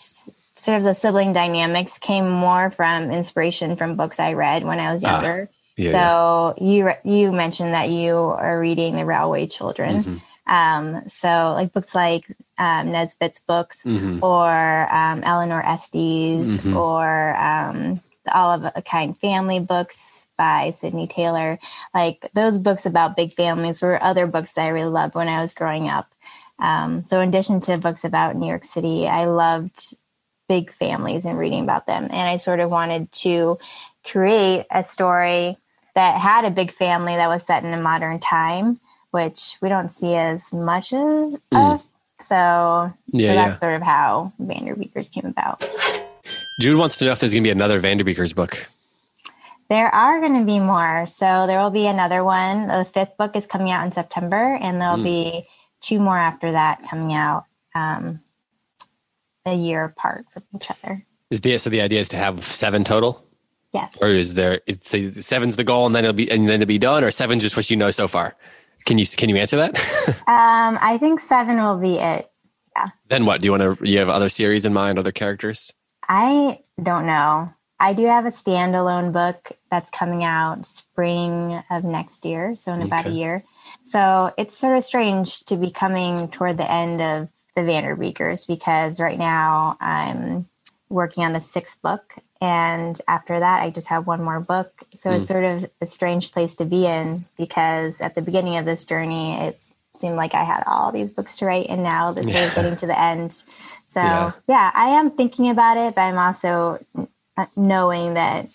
sort of the sibling dynamics came more from inspiration from books I read when I was Ah, younger. Yeah. so you re- you mentioned that you are reading the Railway Children. Mm-hmm. Um, so like books like um, Nesbit's books Mhm. or um, Eleanor Estes Mhm. or um, All of a Kind Family books by Sydney Taylor. Like those books about big families were other books that I really loved when I was growing up. Um, so in addition to books about New York City, I loved big families and reading about them. And I sort of wanted to create a story that had a big family that was set in a modern time, which we don't see as much as. of. So, Mm. Yeah, so yeah. that's sort of how Vanderbeekers came about. Jude wants to know if there's going to be another Vanderbeekers book. There are going to be more. So there will be another one. The fifth book is coming out in September, and there'll Hmm. be two more after that coming out um, a year apart from each other. Is the so the idea is to have seven total, Yes. or is there? It's say seven's the goal, and then it'll be and then it'll be done, or seven's just what you know so far. Can you can you answer that? Um, I think seven will be it. Yeah. then what? Do you want to? You have other series in mind, other characters? I don't know. I do have a standalone book that's coming out spring of next year, so in about a year. So it's sort of strange to be coming toward the end of the Vanderbeekers because right now I'm working on the sixth book, and after that I just have one more book. So it's mm. sort of a strange place to be in because at the beginning of this journey, it seemed like I had all these books to write, and now it's sort of getting to the end. So Yeah. yeah. I am thinking about it, but I'm also knowing that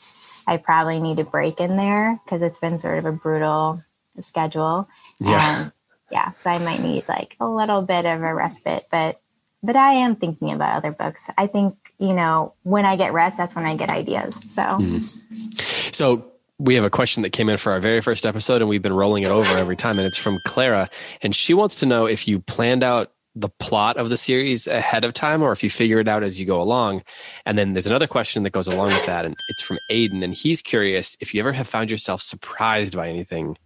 I probably need a break in there because it's been sort of a brutal schedule. Yeah. And yeah, so I might need like a little bit of a respite, but but I am thinking about other books. I think you know when I get rest, that's when I get ideas. So, mm. so we have a question that came in for our very first episode, and we've been rolling it over every time, and it's from Clara, and she wants to know if you planned out the plot of the series ahead of time or if you figure it out as you go along. And then there's another question that goes along with that, and it's from Aiden, and he's curious if you ever have found yourself surprised by anything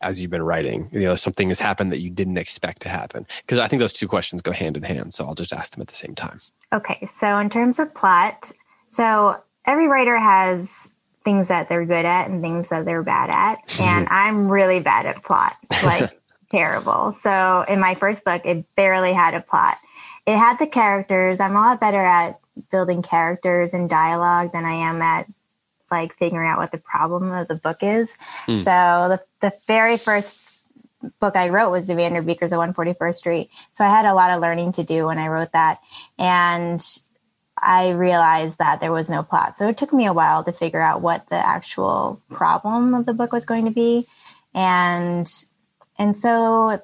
as you've been writing. You know, something has happened that you didn't expect to happen. Because I think those two questions go hand in hand. So I'll just ask them at the same time. Okay. So in terms of plot, so every writer has things that they're good at and things that they're bad at. And I'm really bad at plot. Like terrible. So in my first book, it barely had a plot. It had the characters. I'm a lot better at building characters and dialogue than I am at like figuring out what the problem of the book is. Mm. So the, the very first book I wrote was the Vanderbeekers at 141st Street. So I had a lot of learning to do when I wrote that. And I realized that there was no plot. So it took me a while to figure out what the actual problem of the book was going to be. And and so,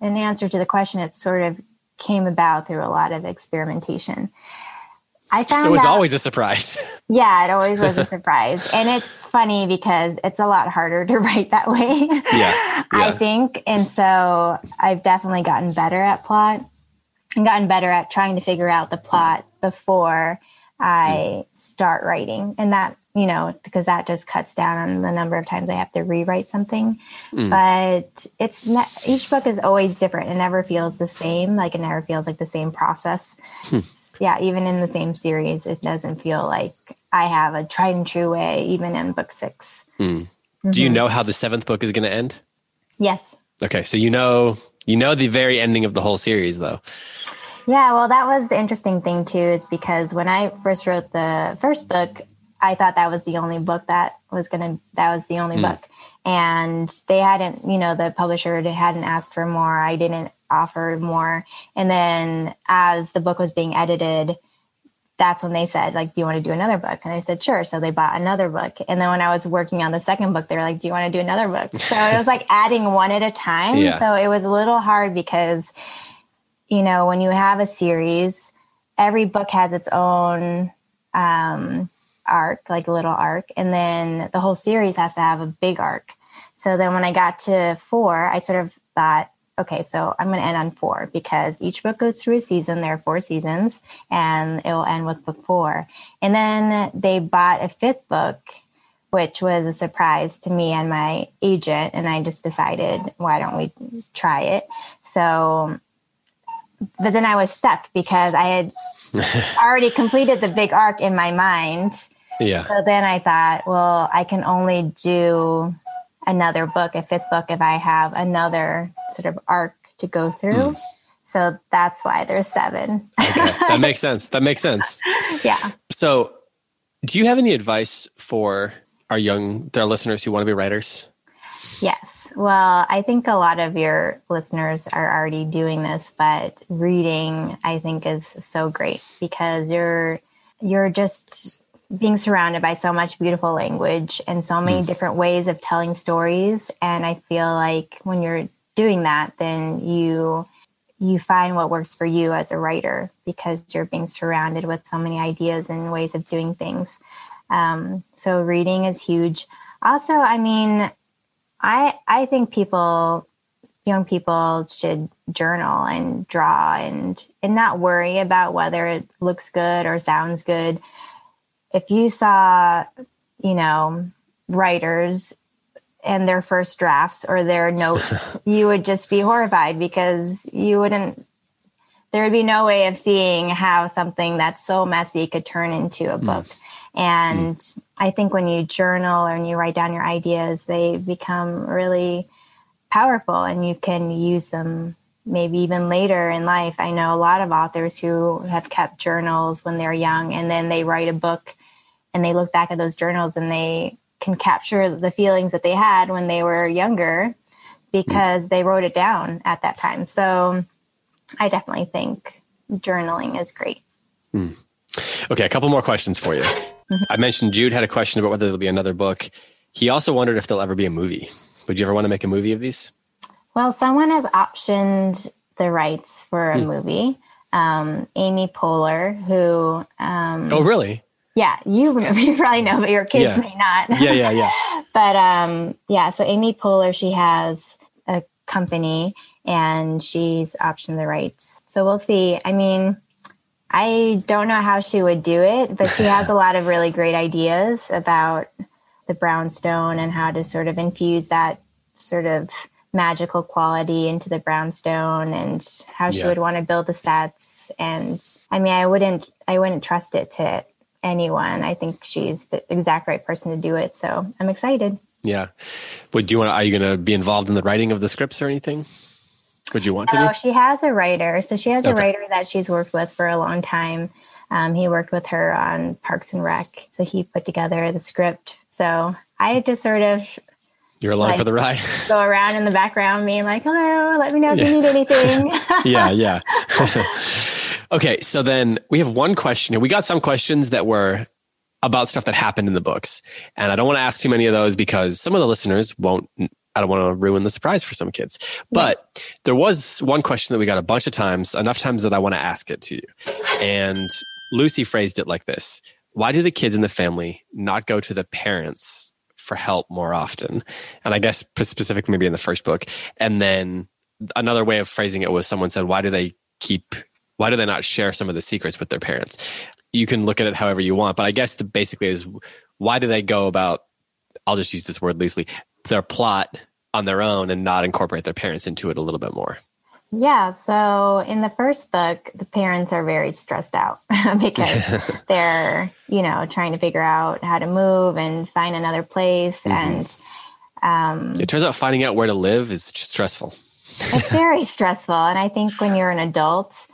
in answer to the question, it sort of came about through a lot of experimentation. I found so it was out, always a surprise. Yeah, it always was a surprise, and it's funny because it's a lot harder to write that way. Yeah, yeah. I think, and so I've definitely gotten better at plot and gotten better at trying to figure out the plot before I start writing. And that, you know, because that just cuts down on the number of times I have to rewrite something. Mm. But it's ne- each book is always different. It never feels the same. Like it never feels like the same process. Yeah, even in the same series, it doesn't feel like I have a tried and true way, even in book six. Mm. Mm-hmm. Do you know how the seventh book is going to end? Yes. Okay, so you know you know the very ending of the whole series, though. Yeah, well, that was the interesting thing too, is because when I first wrote the first book, I thought that was the only book that was gonna that was the only mm. book, and they hadn't, you know, the publisher hadn't asked for more. I didn't offer more, and then as the book was being edited, that's when they said like do you want to do another book? And i said sure. So they bought another book. And then when i was working on the second book they were like do you want to do another book? So it was like adding one at a time. Yeah. so it was a little hard because you know, when you have a series, every book has its own um, arc, like a little arc, and then the whole series has to have a big arc. So then when I got to four, I sort of thought, okay, so I'm going to end on four because each book goes through a season. There are four seasons, and it will end with book four. And then they bought a fifth book, which was a surprise to me and my agent. And I just decided, why don't we try it? So but then I was stuck because I had already completed the big arc in my mind. Yeah. So then I thought, well, I can only do another book, a fifth book, if I have another sort of arc to go through. Mm. So that's why there's seven. okay. That makes sense. That makes sense. yeah. So, do you have any advice for our young, our listeners who want to be writers? Yes. Well, I think a lot of your listeners are already doing this, but reading I think is so great because you're you're just being surrounded by so much beautiful language and so many mm. different ways of telling stories and I feel like when you're doing that then you you find what works for you as a writer because you're being surrounded with so many ideas and ways of doing things. Um, so reading is huge. Also, I mean, I I think people young people should journal and draw and and not worry about whether it looks good or sounds good. If you saw, you know, writers and their first drafts or their notes, you would just be horrified because you wouldn't there would be no way of seeing how something that's so messy could turn into a book. Mm. And mm. I think when you journal and you write down your ideas, they become really powerful and you can use them maybe even later in life. I know a lot of authors who have kept journals when they're young and then they write a book and they look back at those journals and they can capture the feelings that they had when they were younger because mm. they wrote it down at that time. So I definitely think journaling is great. Mm. Okay, a couple more questions for you. I mentioned Jude had a question about whether there'll be another book. He also wondered if there'll ever be a movie. Would you ever want to make a movie of these? Well, someone has optioned the rights for a hmm. movie. Um, Amy Poehler, who. Um, oh, really? Yeah, you, you probably know, but your kids yeah. may not. yeah, yeah, yeah. but um, yeah, so Amy Poehler, she has a company and she's optioned the rights. So we'll see. I mean, I don't know how she would do it, but she has a lot of really great ideas about the brownstone and how to sort of infuse that sort of magical quality into the brownstone and how she would want to build the sets and i mean i wouldn't i wouldn't trust it to anyone i think she's the exact right person to do it so i'm excited yeah but do you want are you going to be involved in the writing of the scripts or anything would you want to oh she has a writer so she has okay. a writer that she's worked with for a long time um, he worked with her on parks and rec so he put together the script so i just sort of you're along like, for the ride. go around in the background, being like, "Hello, let me know if yeah. you need anything." yeah, yeah. okay, so then we have one question. We got some questions that were about stuff that happened in the books, and I don't want to ask too many of those because some of the listeners won't. I don't want to ruin the surprise for some kids. But yeah. there was one question that we got a bunch of times, enough times that I want to ask it to you. And Lucy phrased it like this Why do the kids in the family not go to the parents for help more often. And I guess specific maybe in the first book. And then another way of phrasing it was someone said, why do they keep, why do they not share some of the secrets with their parents? You can look at it however you want, but I guess the basically is why do they go about, I'll just use this word loosely, their plot on their own and not incorporate their parents into it a little bit more? Yeah. So in the first book, the parents are very stressed out because they're, you know, trying to figure out how to move and find another place. Mm-hmm. And um, it turns out finding out where to live is stressful. it's very stressful. And I think when you're an adult,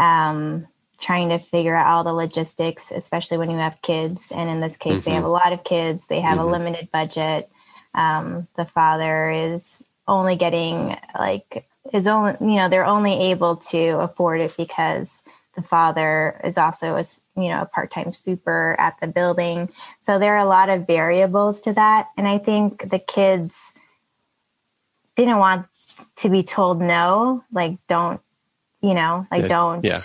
um, trying to figure out all the logistics, especially when you have kids. And in this case, mm-hmm. they have mm-hmm. a lot of kids, they have mm-hmm. a limited budget. Um, the father is only getting like is only you know they're only able to afford it because the father is also a you know a part-time super at the building so there are a lot of variables to that and i think the kids didn't want to be told no like don't you know like don't yeah.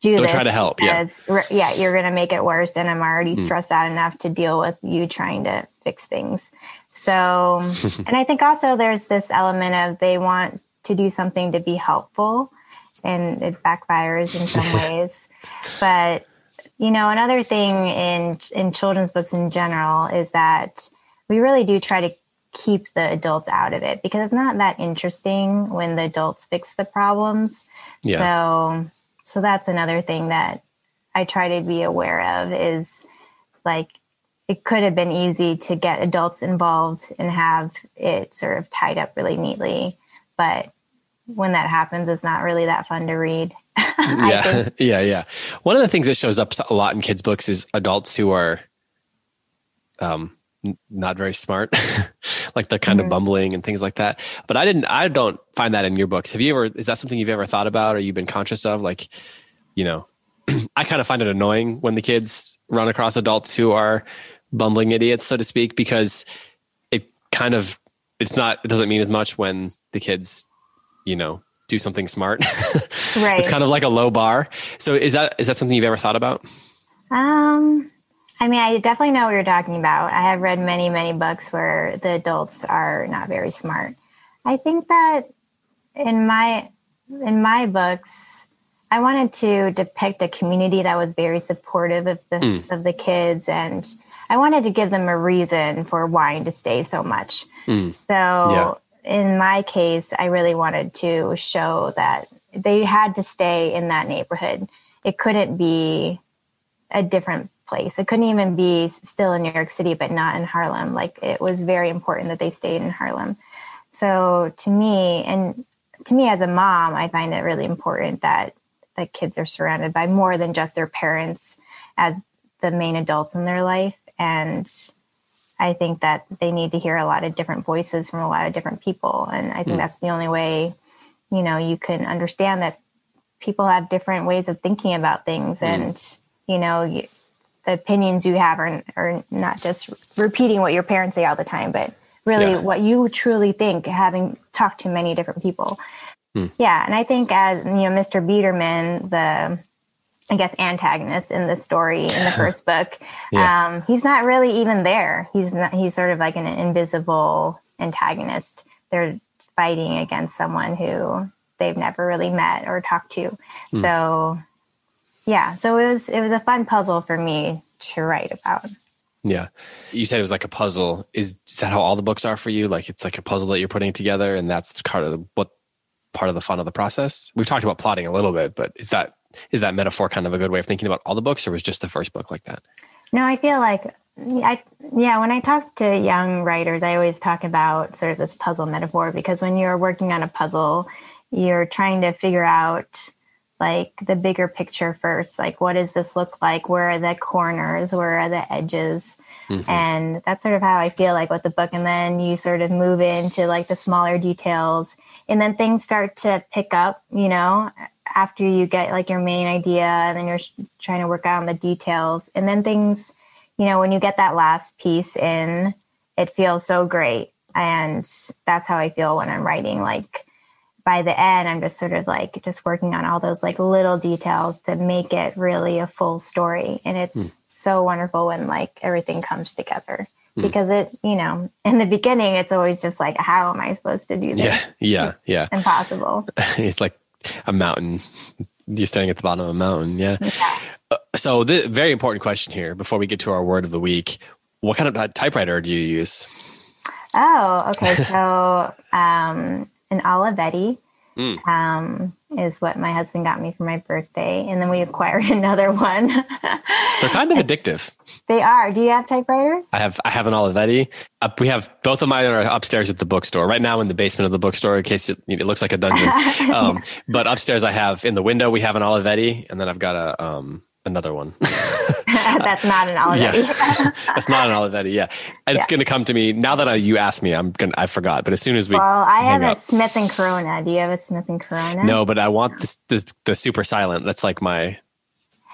do don't try to help because, yeah yeah you're gonna make it worse and i'm already mm. stressed out enough to deal with you trying to fix things so and i think also there's this element of they want to do something to be helpful and it backfires in some ways. But you know, another thing in in children's books in general is that we really do try to keep the adults out of it because it's not that interesting when the adults fix the problems. Yeah. So so that's another thing that I try to be aware of is like it could have been easy to get adults involved and have it sort of tied up really neatly but when that happens, it's not really that fun to read. yeah, yeah, yeah. One of the things that shows up a lot in kids' books is adults who are, um, not very smart, like they're kind mm-hmm. of bumbling and things like that. But I didn't. I don't find that in your books. Have you ever? Is that something you've ever thought about or you've been conscious of? Like, you know, I kind of find it annoying when the kids run across adults who are bumbling idiots, so to speak, because it kind of it's not. It doesn't mean as much when the kids you know, do something smart. right. It's kind of like a low bar. So is that is that something you've ever thought about? Um I mean, I definitely know what you're talking about. I have read many, many books where the adults are not very smart. I think that in my in my books, I wanted to depict a community that was very supportive of the mm. of the kids and I wanted to give them a reason for wanting to stay so much. Mm. So yeah in my case, I really wanted to show that they had to stay in that neighborhood. It couldn't be a different place. It couldn't even be still in New York City, but not in Harlem. Like it was very important that they stayed in Harlem. So to me, and to me as a mom, I find it really important that the kids are surrounded by more than just their parents as the main adults in their life. And I think that they need to hear a lot of different voices from a lot of different people. And I think mm. that's the only way, you know, you can understand that people have different ways of thinking about things. Mm. And, you know, you, the opinions you have are, are not just repeating what your parents say all the time, but really Yeah. what you truly think, having talked to many different people. Hmm. Yeah, and I think as you know, Mr. Beiderman, the I guess antagonist in the story in the first book, Yeah. um, he's not really even there. He's not. He's sort of like an invisible antagonist. They're fighting against someone who they've never really met or talked to. Hmm. So, yeah. So it was it was a fun puzzle for me to write about. Yeah. You said it was like a puzzle. Is, is that how all the books are for you? Like it's like a puzzle that you're putting together and that's part of the, what part of the fun of the process? We've talked about plotting a little bit, but is that is that metaphor kind of a good way of thinking about all the books or was just the first book like that? No, I feel like I yeah, when I talk to young writers, I always talk about sort of this puzzle metaphor because when you're working on a puzzle, you're trying to figure out like the bigger picture first. Like what does this look like? Where are the corners? Where are the edges? Mm-hmm. And that's sort of how I feel like with the book. And then you sort of move into like the smaller details and then things start to pick up, you know, after you get like your main idea and then you're trying to work out on the details. And then things, you know, when you get that last piece in, it feels so great. And that's how I feel when I'm writing. Like by the end, I'm just sort of like just working on all those like little details to make it really a full story. And it's so wonderful when like everything comes together. Because it, you know, in the beginning, it's always just like, how am I supposed to do this? Yeah. Yeah. Yeah. Impossible. it's like a mountain. You're standing at the bottom of a mountain. Yeah. Uh, so the very important question here before we get to our word of the week. What kind of typewriter do you use? Oh, okay. So um, an Olivetti Mm. um, is what my husband got me for my birthday, and then we acquired another one. They're kind of addictive. they are. Do you have typewriters? I have I have an Olivetti. Uh, we have both of mine are upstairs at the bookstore. Right now in the basement of the bookstore, in case it, it looks like a dungeon. Um, but upstairs, I have in the window we have an Olivetti, and then I've got a um, another one. That's not an Olivetti. Yeah. That's not an Olivetti. Yeah, and it's Yeah. going to come to me now that I, you asked me. I'm gonna I forgot, but as soon as we well, I have hang a Smith and Corona. Do you have a Smith and Corona? no, but I want this, this the super silent. That's like my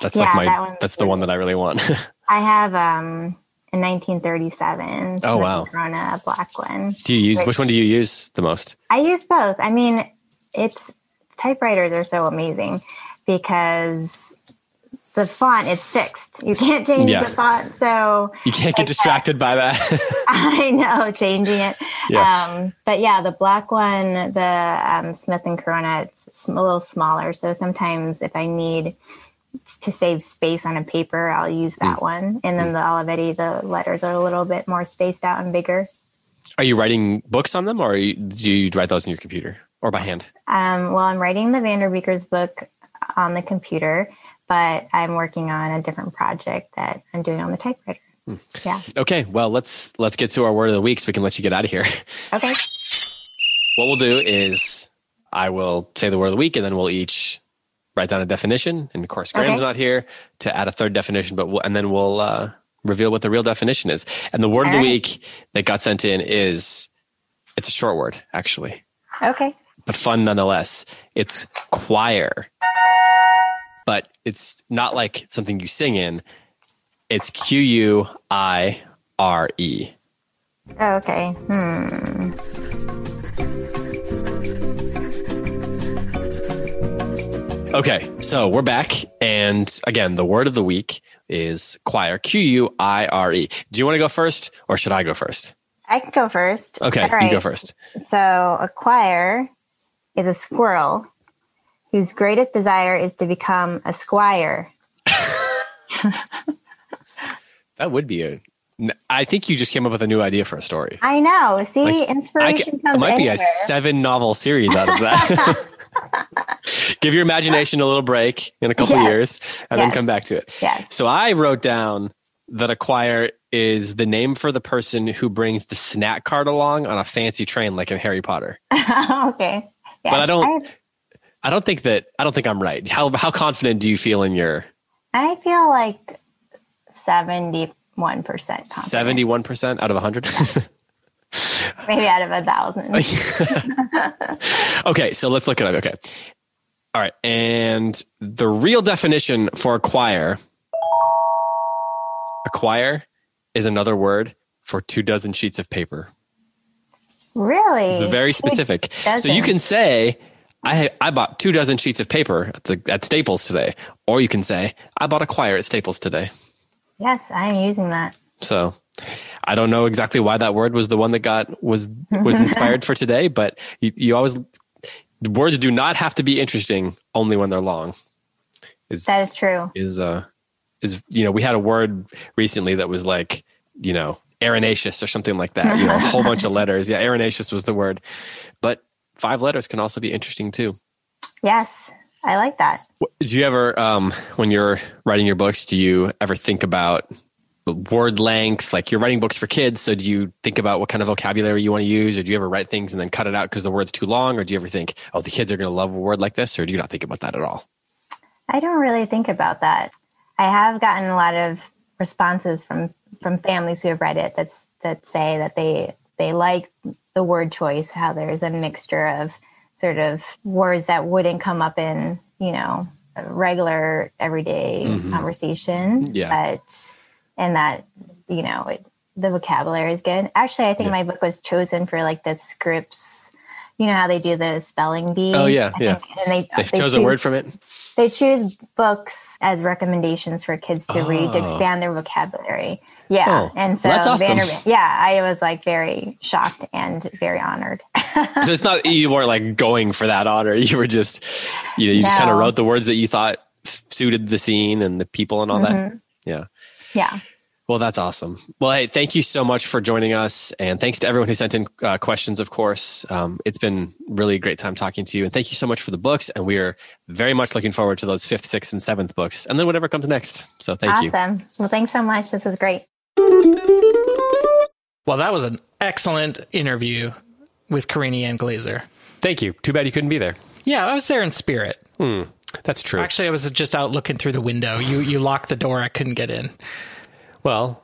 that's Yeah, like my that that's the one that I really want. I have um, a 1937 Oh, Smith wow. Corona, black one. do you use which Which- one do you use the most? I use both. I mean, it's typewriters are so amazing because the font is fixed. You can't change Yeah. the font. So You can't get distracted by that. I know changing it. Yeah. Um, but yeah, the black one, the um, Smith and Corona, it's a little smaller. So sometimes if I need to save space on a paper, I'll use that Mm. one. And then the Olivetti, the letters are a little bit more spaced out and bigger. Are you writing books on them, or you, do you write those in your computer or by hand? Um, well, I'm writing the Vanderbeekers book on the computer, but I'm working on a different project that I'm doing on the typewriter. Hmm. Yeah. Okay, well let's let's get to our word of the week so we can let you get out of here. Okay. What we'll do is I will say the word of the week, and then we'll each write down a definition. And of course, Graeme's Okay. not here to add a third definition, but we'll, and then we'll uh, reveal what the real definition is. And the word of the All right. week that got sent in is it's a short word actually, Okay. but fun nonetheless. It's quire, but it's not like something you sing in. It's Q U I R E. Okay. Hmm. Okay, so we're back. And again, the word of the week is quire. Q U I R E. Do you want to go first or should I go first? I can go first. Okay, All you go first. So, a quire is a squirrel whose greatest desire is to become a squire. That would be a. I think you just came up with a new idea for a story. I know. See, Like, inspiration c- it comes might be a seven novel series out of that. Give your imagination a little break in a couple Yes. years and then come back to it. Yes. So I wrote down that a quire is the name for the person who brings the snack cart along on a fancy train like in Harry Potter. okay. Yes. But I don't- I don't think that I don't think I'm right. How how confident do you feel in your I feel like seventy-one percent. seventy one percent out of a hundred? maybe out of a thousand. okay, so let's look it up. Okay, all right, and the real definition for acquire acquire is another word for two dozen sheets of paper. Really? It's very specific. So you can say, I I bought two dozen sheets of paper at, the, at Staples today, or you can say, I bought a quire at Staples today. Yes, I am using that. So I don't know exactly why that word was the one that got was was inspired for today, but you, you always words do not have to be interesting only when they're long. Is That is true. is uh is you know we had a word recently that was like you know arenaceous or something like that you know a whole bunch of letters yeah arenaceous was the word five letters can also be interesting too Yes, I like that. do you ever um when you're writing your books do you ever think about word length like you're writing books for kids so do you think about what kind of vocabulary you want to use or do you ever write things and then cut it out because the word's too long or do you ever think oh the kids are going to love a word like this or do you not think about that at all I don't really think about that. I have gotten a lot of responses from from families who have read it that's that say that they they like the word choice, how there's a mixture of sort of words that wouldn't come up in, you know, a regular everyday mm-hmm. conversation. Yeah. But and that, you know, it, the vocabulary is good. Actually, I think my book was chosen for like the scripts. You know how they do the spelling bee? Oh, yeah, yeah. and they, they, chose a word from it they choose books as recommendations for kids to read to Oh. expand their vocabulary. Yeah. Oh, and so that's awesome. Vanderbilt, yeah, I was like very shocked and very honored. so it's not you weren't like going for that honor. You were just you know you just kind of wrote the words that you thought suited the scene and the people and all that. Mm-hmm. Yeah. yeah. Well, that's awesome. Well, hey, thank you so much for joining us, and thanks to everyone who sent in uh, questions. Of course, um, it's been really a great time talking to you, and thank you so much for the books. And we are very much looking forward to those fifth, sixth, and seventh books, and then whatever comes next. So thank you. awesome. Well, thanks so much. This was great. Well, that was an excellent interview with Karina Yan Glaser. Thank you. Too bad you couldn't be there. Yeah, I was there in spirit. Hmm, that's true. Actually, I was just out looking through the window. You you locked the door. I couldn't get in. well,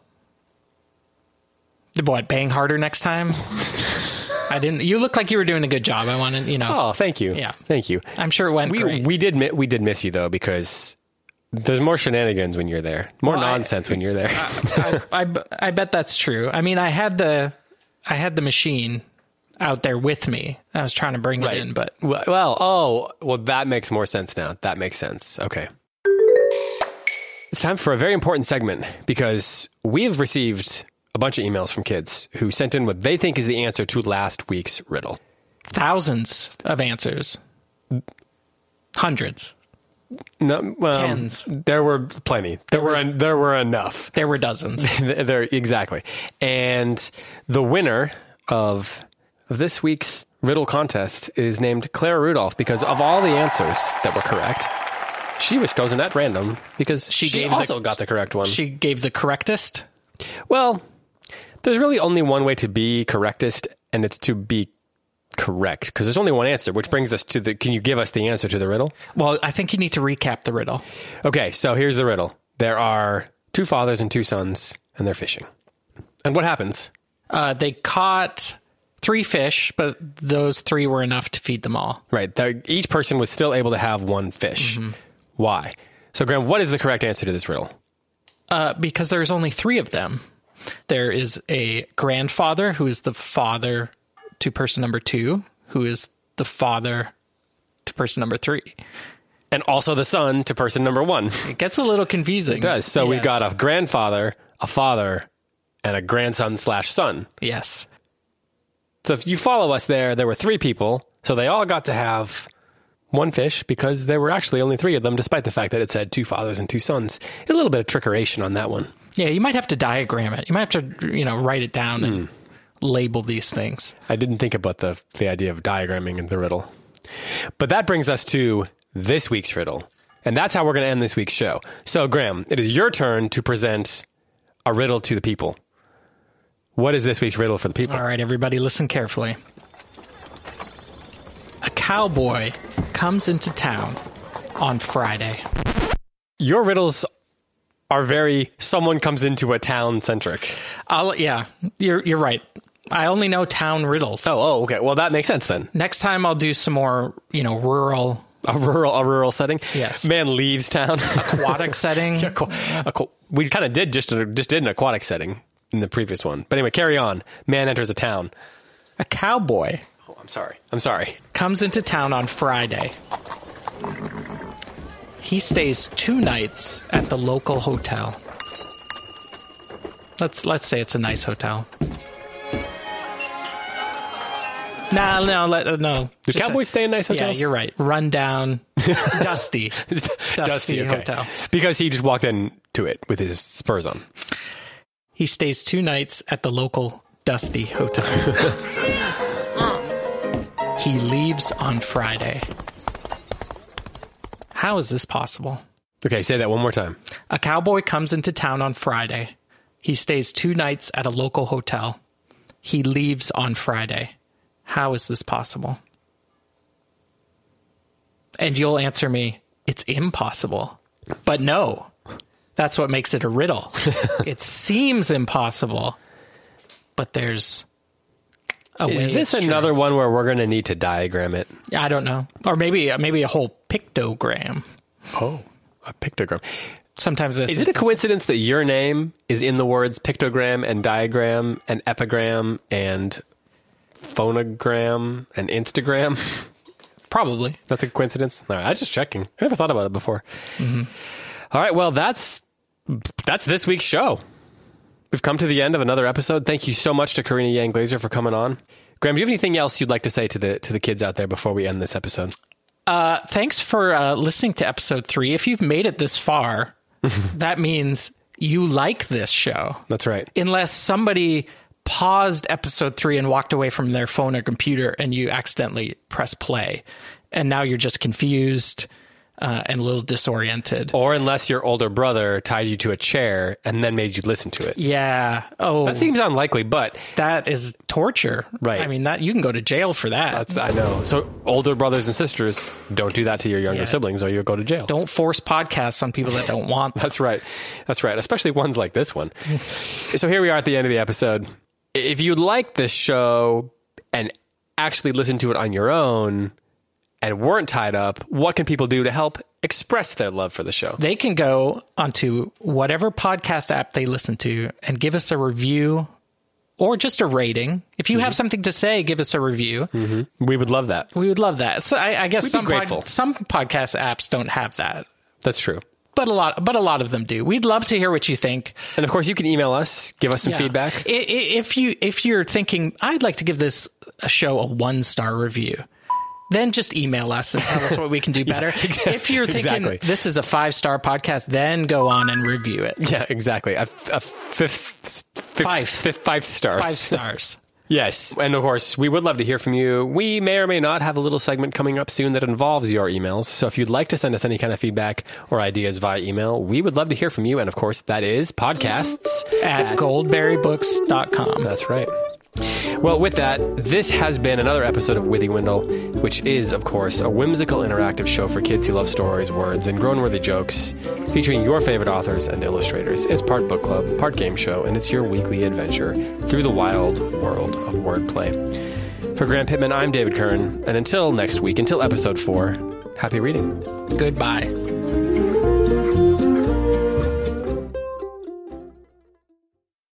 What? Bang harder next time. I didn't. You look like you were doing a good job. I wanted, you know. oh, thank you. Yeah. thank you. I'm sure it went We great. we did mi- we did miss you though because there's more shenanigans when you're there, more Well, I- nonsense when you're there. I, I, I bet that's true. I mean, I had the I had the machine out there with me. I was trying to bring it in, but Well, well, oh, well, that makes more sense now. That makes sense. Okay. It's time for a very important segment because we have received a bunch of emails from kids who sent in what they think is the answer to last week's riddle. thousands of answers, hundreds. No, Tens. There were plenty. There, were there were enough. There were dozens. there exactly. And the winner of this week's riddle contest is named Clara Rudolph because of all the answers that were correct. She was chosen at random because she, gave the- also got the correct one. She gave the correctest. well, there's really only one way to be correctest, and it's to be correct because there's only one answer, which brings us to the. Can you give us the answer to the riddle? Well, I think you need to recap the riddle. Okay, so here's the riddle. There are two fathers and two sons, and they're fishing. And what happens? Uh, they caught three fish, but those three were enough to feed them all. Right. The, each person was still able to have one fish. Why? So, Graeme, what is the correct answer to this riddle? Uh, because there's only three of them. There is a grandfather who is the father to person number two, who is the father to person number three. And also the son to person number one. It gets a little confusing. It does. So we've got a grandfather, a father, and a grandson slash son. Yes. So if you follow us there, there were three people. So they all got to have one fish because there were actually only three of them, despite the fact that it said two fathers and two sons. A little bit of trickeration on that one. Yeah, you might have to diagram it. You might have to, you know, write it down and hmm. Label these things. I didn't think about the the idea of diagramming in the riddle. But that brings us to this week's riddle. And that's how we're going to end this week's show. So, Graeme, it is your turn to present a riddle to the people. What is this week's riddle for the people? All right, everybody, listen carefully. A cowboy comes into town on Friday. Your riddles are very someone comes into a town centric. I'll, yeah, you're you're right. I only know town riddles. Oh, oh, okay. Well, that makes sense then. Next time I'll do some more, you know, rural A rural, a rural setting. Yes. Man leaves town. aquatic setting. Aqua- aqua- we kind of did just just did an aquatic setting in the previous one. But anyway, carry on. Man enters a town. A cowboy Oh, I'm sorry. I'm sorry. comes into town on Friday. He stays two nights at the local hotel. Let's let's say it's a nice hotel. Nah, no, let, uh, no. Do Just cowboys a- stay in nice hotels? Yeah, you're right. Run down, dusty, dusty, okay. hotel. Because he just walked into it with his spurs on. He stays two nights at the local dusty hotel. he leaves on Friday. How is this possible? Okay, say that one more time. A cowboy comes into town on Friday. He stays two nights at a local hotel. He leaves on Friday. How is this possible? And you'll answer me, it's impossible. But no, that's what makes it a riddle. it seems impossible, but there's a way. Is this it's true. another one where we're going to need to diagram it? I don't know, or maybe uh, maybe a whole pictogram. Oh, a pictogram. Sometimes this Is it a coincidence that your name is in the words pictogram and diagram and epigram and phonogram and Instagram? probably. That's a coincidence. No, I was just checking. I never thought about it before. All right, well, that's that's this week's show. We've come to the end of another episode. Thank you so much to Karina Yan Glaser for coming on. Graeme, do you have anything else you'd like to say to the to the kids out there before we end this episode? Uh, thanks for uh, listening to episode three. If you've made it this far, that means you like this show. That's right. Unless somebody paused episode three and walked away from their phone or computer and you accidentally press play. And now you're just confused uh, and a little disoriented. Or unless your older brother tied you to a chair and then made you listen to it. Yeah. Oh, That seems unlikely, but that is torture. Right. I mean, that you can go to jail for that. that's, I know. So older brothers and sisters, don't do that to your younger Yeah. siblings or you'll go to jail. don't force podcasts on people that don't want them. That's right. That's right. Especially ones like this one. so here we are at the end of the episode. If you like this show and actually listen to it on your own and weren't tied up, what can people do to help express their love for the show? they can go onto whatever podcast app they listen to and give us a review or just a rating. If you have mm-hmm. something to say, give us a review. Mm-hmm. We would love that. We would love that. So I, I guess We'd some pod- some podcast apps don't have that, That's true. But a lot but a lot of them do. We'd love to hear what you think. And of course, you can email us, give us some Yeah. feedback. If you if you're thinking I'd like to give this a show a one star review, then just email us and tell us what we can do better. If you're thinking exactly. this is a five star podcast, then go on and review it. Yeah, exactly. A, f- a fifth, fifth, Five. fifth, five stars. Five stars. Yes. And of course, we would love to hear from you. We may or may not have a little segment coming up soon that involves your emails. So if you'd like to send us any kind of feedback or ideas via email, we would love to hear from you. And of course, that is podcasts. at goldberrybooks.com. That's right. Well, with that, this has been another episode of Withywindle, which is, of course, a whimsical interactive show for kids who love stories, words, and groan worthy jokes, featuring your favorite authors and illustrators. It's part book club, part game show, and it's your weekly adventure through the wild world of wordplay. For Graeme Pittman, I'm David Kern, and until next week, until episode four, happy reading. Goodbye.